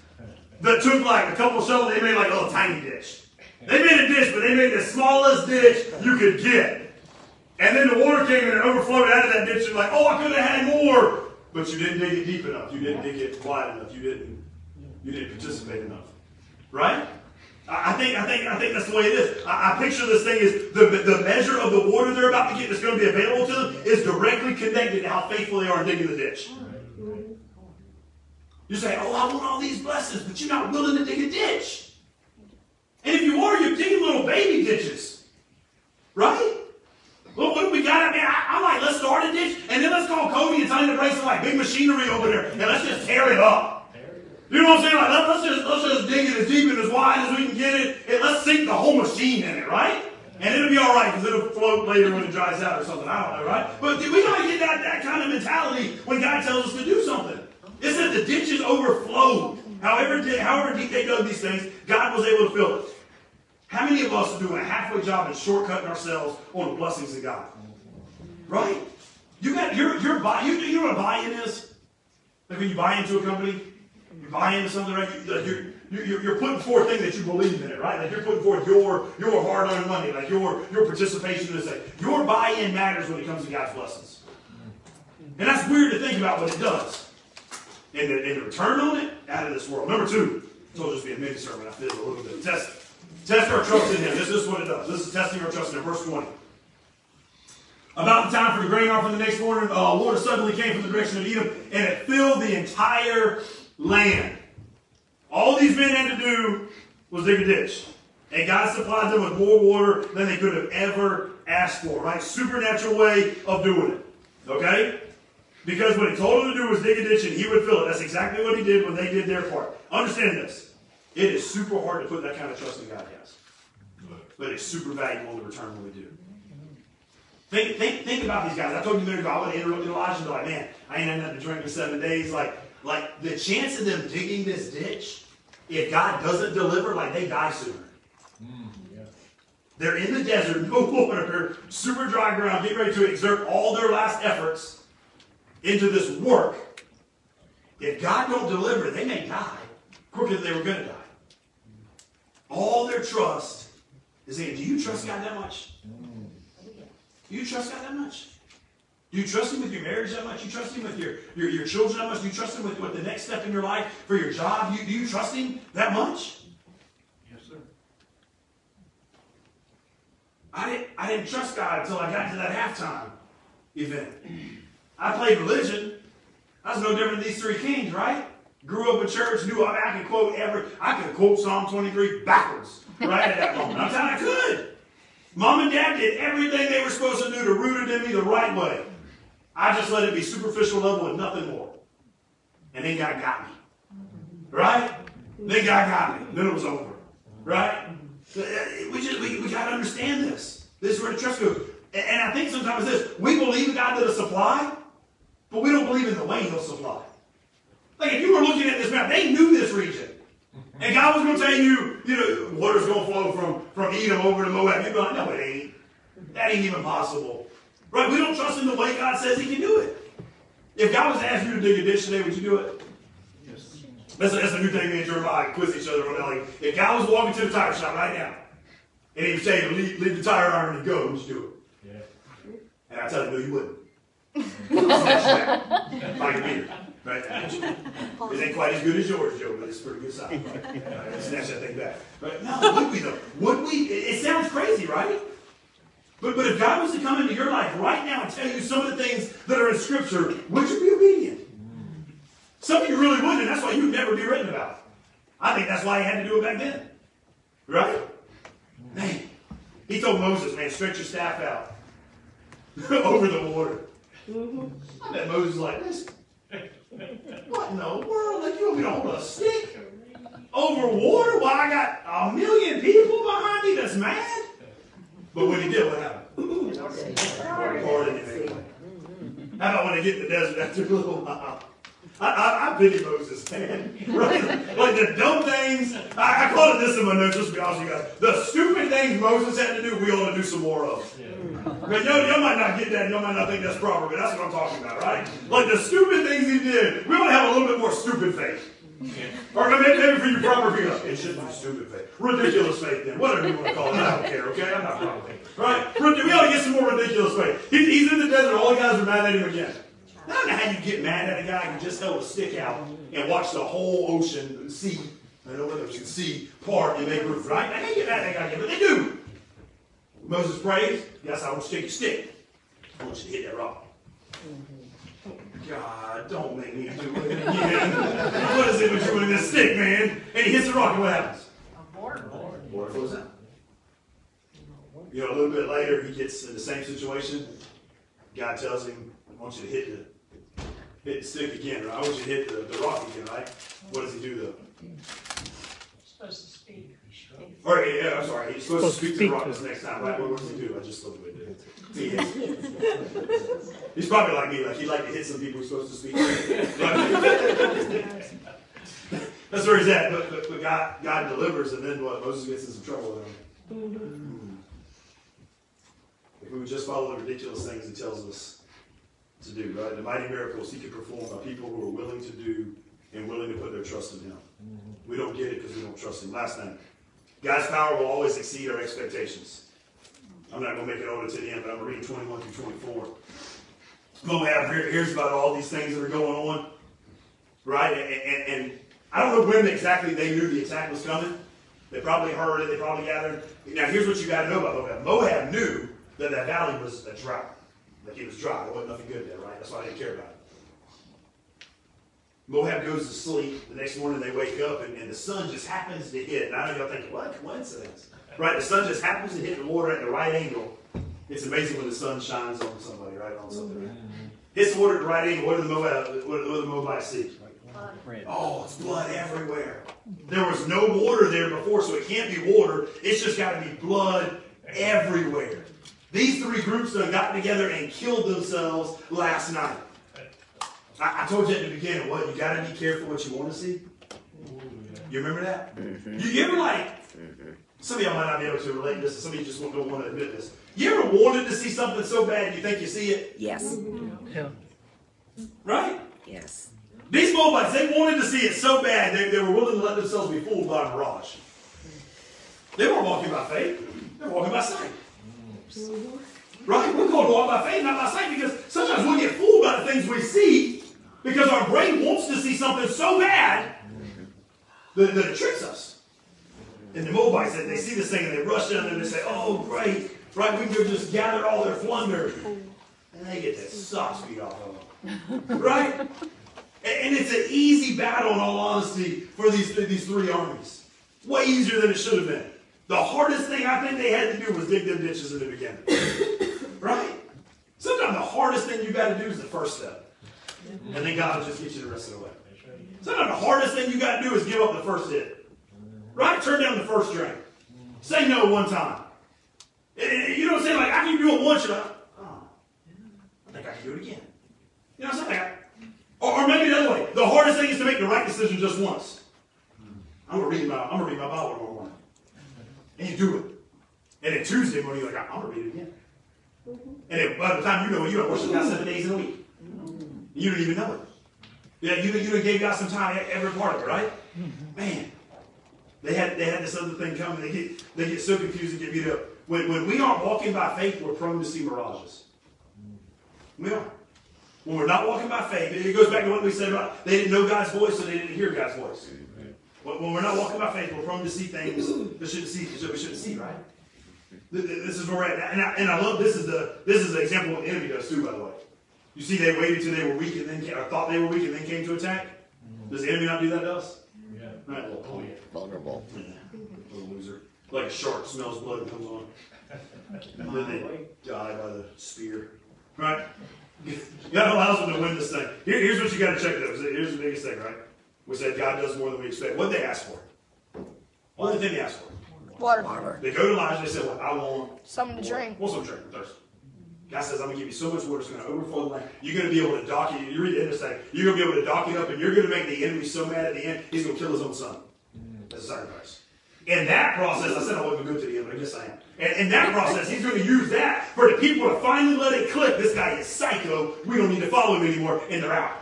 that took like a couple shovels, they made like a little tiny ditch. They made a ditch, but they made the smallest ditch you could get. And then the water came and it overflowed out of that ditch. You're like, oh, I could have had more. But you didn't dig it deep enough. You didn't dig it wide enough. You didn't, you didn't participate enough. Right? I think, I think, I think that's the way it is. I, I picture this thing is the, the measure of the water they're about to get that's going to be available to them is directly connected to how faithful they are in digging the ditch. You say, oh, I want all these blessings, but you're not willing to dig a ditch. And if you are, you're digging little baby ditches. Right? Well, what we got? I mean, I, I'm like, let's start a ditch, and then let's call Cody and tell him to bring some like big machinery over there, and let's just tear it up. You know what I'm saying? Like, let, us just let's just dig it as deep and as wide as we can get it, and let's sink the whole machine in it, right? And it'll be all right because it'll float later when it dries out or something. I don't know, right? But we gotta get that, that kind of mentality when God tells us to do something. It said the ditches overflowed. However, however deep they dug these things, God was able to fill it. How many of us are doing a halfway job and shortcutting ourselves on the blessings of God? Right? You got you're buy you, you know what a buy-in is? Like when you buy into a company, you buy into something, right? You, like you're, you're, you're putting forth things that you believe in it, right? Like you're putting forth your your hard-earned money, like your your participation in this thing. Your buy-in matters when it comes to God's blessings. And that's weird to think about, but it does. And the, and the return on it, out of this world. Number two, this will just be a mini sermon. I feel a little bit. Test, test our trust in Him. This, is what it does. This is testing our trust in Him. Verse 20. About the time for the grain offering the next morning, uh, water suddenly came from the direction of Edom, and it filled the entire land. All these men had to do was dig a ditch. And God supplied them with more water than they could have ever asked for, right? Supernatural way of doing it. Okay? Because what he told them to do was dig a ditch and he would fill it. That's exactly what he did when they did their part. Understand this. It is super hard to put that kind of trust in God, yes. But it's super valuable in return when we do. Think, think, think about these guys. I told you a minute ago, I would have Elijah and be like, man, I ain't had nothing to drink for seven days. Like, like the chance of them digging this ditch, if God doesn't deliver, like they die sooner. They're in the desert, no water, super dry ground, getting ready to exert all their last efforts into this work. If God don't deliver, they may die quicker than they were going to die. All their trust is in. Do you trust God that much? Mm. Do you trust God that much? Do you trust Him with your marriage that much? Do you trust Him with your, your, your children that much? Do you trust Him with, with the next step in your life for your job? Do you, do you trust Him that much? Yes, sir. I didn't, I didn't trust God until I got to that halftime event. I played religion. I was no different than these three kings, right? Grew up in church, knew I, I could quote every, I could quote Psalm 23 backwards right at that moment. I'm telling you, I could. Mom and dad did everything they were supposed to do to root it in me the right way. I just let it be superficial level and nothing more. And then God got me. Right? Then God got me. Then it was over. Right? Uh, we just we, we gotta understand this. This is where the trust goes. And, I think sometimes this, we believe God to supply, but we don't believe in the way he'll supply. Like if you were looking at this map, they knew this region. And God was going to tell you, you know, water's going to flow from, from Edom over to Moab. You'd be like, no, it ain't. That ain't even possible. Right? We don't trust in the way God says he can do it. If God was asking you to dig a ditch today, would you do it? That's a, that's a new thing me and Jeremiah quiz each other on. that. Like, if God was walking to the tire shop right now, and he was saying, leave, leave the tire iron and go, would you do it? Yeah. And I tell him, no, you wouldn't. Like a beer. Right? It ain't quite as good as yours, Joe, but it's pretty good size. Right? Right, Snatch that thing back. But no, would we though? Would we? It, it sounds crazy, right? But, but if God was to come into your life right now and tell you some of the things that are in Scripture, would you be obedient? Some of you really wouldn't, and that's why you'd never be written about. I think that's why he had to do it back then. Right? Man, he told Moses, man, stretch your staff out over the water. Mm-hmm. I bet Moses was like this. What in the world? Like you want me to hold a stick over water while I got a million people behind me that's mad? But when he did, what happened? It anyway. How about when they get in the desert after a little while? I, I, I pity Moses, man. Right? Like the dumb things. I, I called it this in my notes, just to be honest with you guys. The stupid things Moses had to do, we ought to do some more of. But y'all, y'all might not get that, y'all might not think that's proper, but that's what I'm talking about, right? Like the stupid things he did, we want to have a little bit more stupid faith. Or maybe, maybe for you proper people, it shouldn't be stupid faith. Ridiculous faith then. Whatever you want to call it. I don't care, okay? I'm not proper. Right? We ought to get some more ridiculous faith. He, he's in the desert, all the guys are mad at him again. I don't know how you get mad at a guy who just held a stick out and watched the whole ocean, sea, I don't know whether it's sea part and make roof, right? I you get mad at that guy? But they do. Moses prays, yes, I want you to take your stick. I want you to hit that rock. God, don't make me do it again. what is it with you and this stick, man? And he hits the rock, and what happens? Water flows out. You know, a little bit later, he gets in the same situation. God tells him, I want you to hit the, hit the stick again, right? I want you to hit the, the rock again, right? What does he do, though? Supposed to speak. Or, yeah, I'm sorry, he's supposed, to speak to the rock this next time, right? What does he do? I just looked away. He hits. He's probably like me, like he'd like to hit some people he's supposed to speak to. That's where he's at. But, but, but God, God delivers, and then what? Moses gets in some trouble with him. Mm-hmm. Hmm. If we would just follow the ridiculous things he tells us to do, right? The mighty miracles he can perform by people who are willing to do and willing to put their trust in him. Mm-hmm. We don't get it because we don't trust him. Last night, God's power will always exceed our expectations. I'm not going to make it over to the end, but I'm going to read 21 through 24. Moab here, here's about all these things that are going on, right? And, and, and I don't know when exactly they knew the attack was coming. They probably heard it. They probably gathered. Now, here's what you got to know about Moab. Moab knew that that valley was a drought. Like it was dry. There wasn't nothing good there, right? That's why I didn't care about it. Moab goes to sleep. The next morning they wake up and, and the sun just happens to hit. And I know y'all thinking, what coincidence? Right? The sun just happens to hit the water at the right angle. It's amazing when the sun shines on somebody, right? On something. Right? Hits the water at the right angle. What do the Moab, what do the Moabites see? Oh, it's blood everywhere. There was no water there before, so it can't be water. It's just got to be blood everywhere. These three groups done got together and killed themselves last night. I, I told you at the beginning, what? You got to be careful what you want to see. You remember that? Mm-hmm. You, you ever like, mm-hmm. some of y'all might not be able to relate to this, and some of you just don't want to admit this. You ever wanted to see something so bad you think you see it? Yes. Mm-hmm. Right? Yes. These Moabites, they wanted to see it so bad, they, they were willing to let themselves be fooled by a mirage. They weren't walking by faith, they were walking by sight. Right? We're called to walk by faith, not by sight, because sometimes we get fooled by the things we see because our brain wants to see something so bad that, that it tricks us. And the Moabites, they, they see this thing and they rush down there and they say, oh, great. Right? We can just gather all their plunder. And they get their socks beat off of them. Right? And, And it's an easy battle, in all honesty, for these, these three armies. Way easier than it should have been. The hardest thing I think they had to do was dig them ditches in the beginning. right? Sometimes the hardest thing you got to do is the first step. And then God will just get you the rest of the way. Sometimes the hardest thing you got to do is give up the first hit. Right? Turn down the first drink. Say no one time. Eh, eh, You know what I'm saying? Like, I can do it once, you're like, oh, I think I can do it again. You know what I'm saying? Or, or maybe the other way. The hardest thing is to make the right decision just once. I'm gonna read my I'm gonna read my Bible tomorrow. And you do it. And then Tuesday morning you're like, I'm gonna read it again. Mm-hmm. And then by the time you know it, you have worship God seven days in a week. Mm-hmm. You don't even know it. Yeah, you you gave God some time every part of it, right? Mm-hmm. Man, they had they had this other thing coming. They get they get so confused and get beat up. When when we aren't walking by faith, we're prone to see mirages. We are. When we're not walking by faith, it goes back to what we said about they didn't know God's voice, so they didn't hear God's voice. When when we're not walking by faith, we're prone to see things that shouldn't see that we shouldn't see, right? Th- th- This is where we're at, and I, and I love this is the this is the example of what the enemy does too. By the way, you see, they waited till they were weak and then came, or thought they were weak and then came to attack. Does the enemy not do that to us? Yeah. Right. Well, oh yeah. Vulnerable. Yeah, little loser. Like a shark smells blood and comes on. And then they die by the spear. Right? God allows them to win this thing. Here, here's what you got to check though. Here's the biggest thing, right? We said God does more than we expect. What did they ask for? Only thing they asked for. Water. They go to Elijah. They said, "Well, I want Something to drink. Want some drink? I'm thirsty." God says, "I'm gonna give you so much water, it's gonna overflow the land. You're gonna be able to dock it. You read the end of this thing. You're gonna be able to dock it up, and you're gonna make the enemy so mad at the end, he's gonna kill his own son as a sacrifice." In that process, I said I wasn't good to the end, but I guess I am. And in that process, he's going to use that for the people to finally let it click. This guy is psycho. We don't need to follow him anymore, and they're out.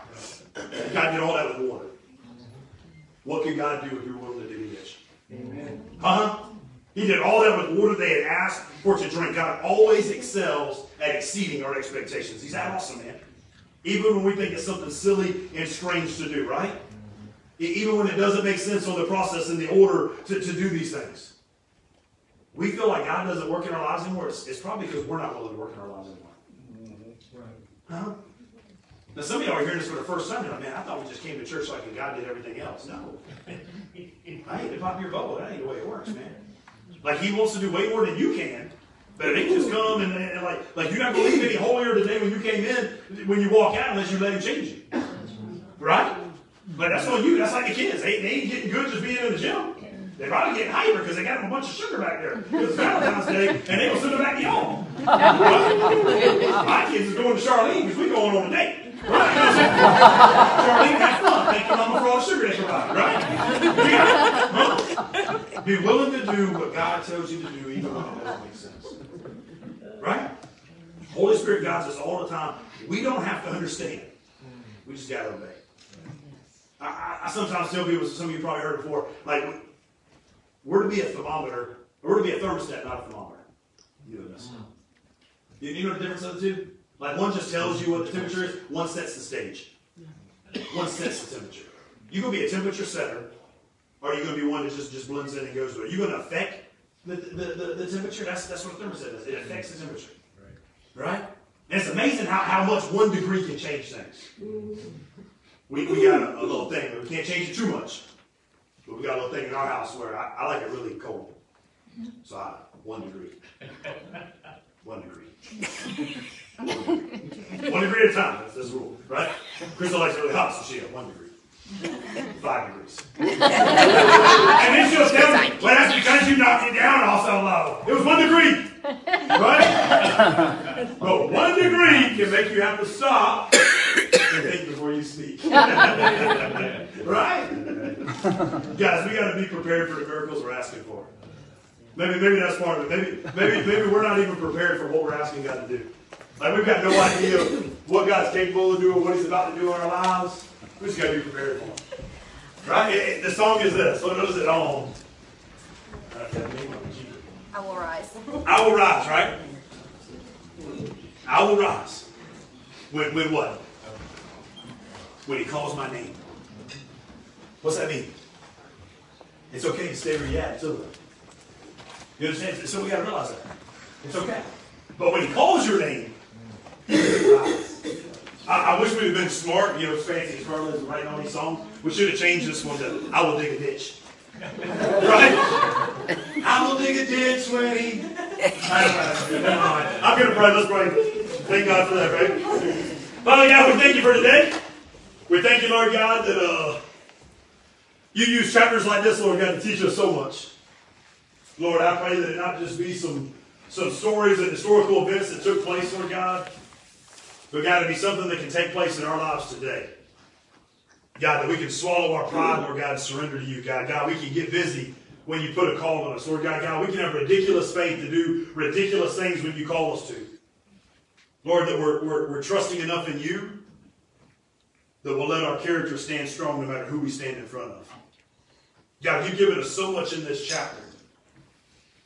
God did all that with water. What can God do if you're willing to do ditch? Amen. Huh? He did all that with water they had asked for to drink. God always excels at exceeding our expectations. He's that awesome, man. Even when we think it's something silly and strange to do, right? Even when it doesn't make sense on the process and the order to, to do these things. We feel like God doesn't work in our lives anymore. It's, it's probably because we're not willing to work in our lives anymore. Mm-hmm. Huh? Now, some of y'all are hearing this for the first time. You're like, man, I thought we just came to church like and God did everything else. No. I hate to pop your bubble. That ain't the way it works, man. Like, He wants to do way more than you can. But it ain't just come and, and like, like you're not going to leave any holier today when you came in, when you walk out, unless you let Him change you. Right? But that's on you. That's like the kids. They, they ain't getting good just being in the gym. They're probably getting hyper because they got them a bunch of sugar back there. Because it's Valentine's Day, and they gonna send them back to y'all. Right? My kids is going to Charlene because we going on a date. Right? Charlene, have fun. Thank you, Mama, for all the sugar they provide. Right? Be willing to do what God tells you to do, even when it doesn't make sense. Right? Holy Spirit guides us all the time. We don't have to understand. We just got to obey. I, I, sometimes tell people, some of you probably heard before, like, we're to be a thermometer, we're to be a thermostat, not a thermometer. You, you know the difference of the two? Like, one just tells you what the temperature is, one sets the stage. One sets the temperature. You going to be a temperature setter, or are you going to be one that just, just blends in and goes through it? you going to affect the, the, the, the temperature? That's, that's what a thermostat does. It affects the temperature. Right? And it's amazing how, how much one degree can change things. We, we got a, a little thing, but we can't change it too much. But we got a little thing in our house where I, I like it really cold. So I, one degree. One degree. one degree. At a time. That's, the rule, right? Crystal likes really hot, so she got one degree. Five degrees. and then she'll tell me, well, that's because you knocked it down also low. It was one degree. Right? but one degree can make you have to stop and think before you speak. right? Guys, we got to be prepared for the miracles we're asking for. Maybe, maybe that's part of it. Maybe, maybe, maybe we're not even prepared for what we're asking God to do. Like we've got no idea what God's capable of doing, what He's about to do in our lives. We just got to be prepared for it. Right? It- it- the song is this. What is it on? I will rise. I will rise, right? I will rise. When, when what? When he calls my name. What's that mean? It's okay to stay where you're at, too. You understand? So we got to realize that. It's okay. But when he calls your name, you. I, I wish we'd have been smart, you know, fancy Carlos is writing all these songs. We should have changed this one to I will dig a ditch. Right? I will dig a ditch when he. I. I'm gonna pray. Let's pray. Thank God for that, right? Father God, we thank you for today. We thank you, Lord God, that uh, you use chapters like this, Lord God, to teach us so much. Lord, I pray that it not just be some some stories and historical events that took place, Lord God, but God, to be something that can take place in our lives today. God, that we can swallow our pride, Lord God, surrender to you, God. God, we can get busy when you put a call on us. Lord God, God, we can have ridiculous faith to do ridiculous things when you call us to. Lord, that we're, we're, we're trusting enough in you that we'll let our character stand strong no matter who we stand in front of. God, you've given us so much in this chapter.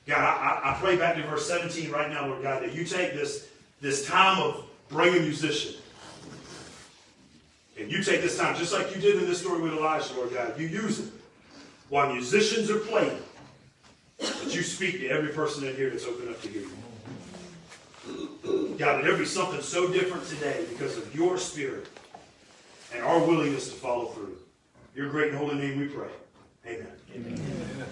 God, I, I- I pray back to verse 17 right now, Lord God, that you take this, this time of bring a musician. And you take this time, just like you did in this story with Elijah, Lord God, you use it while musicians are playing. But you speak to every person in here that's open up to hear you. God, that there be something so different today because of your spirit and our willingness to follow through. Your great and holy name we pray. Amen. Amen.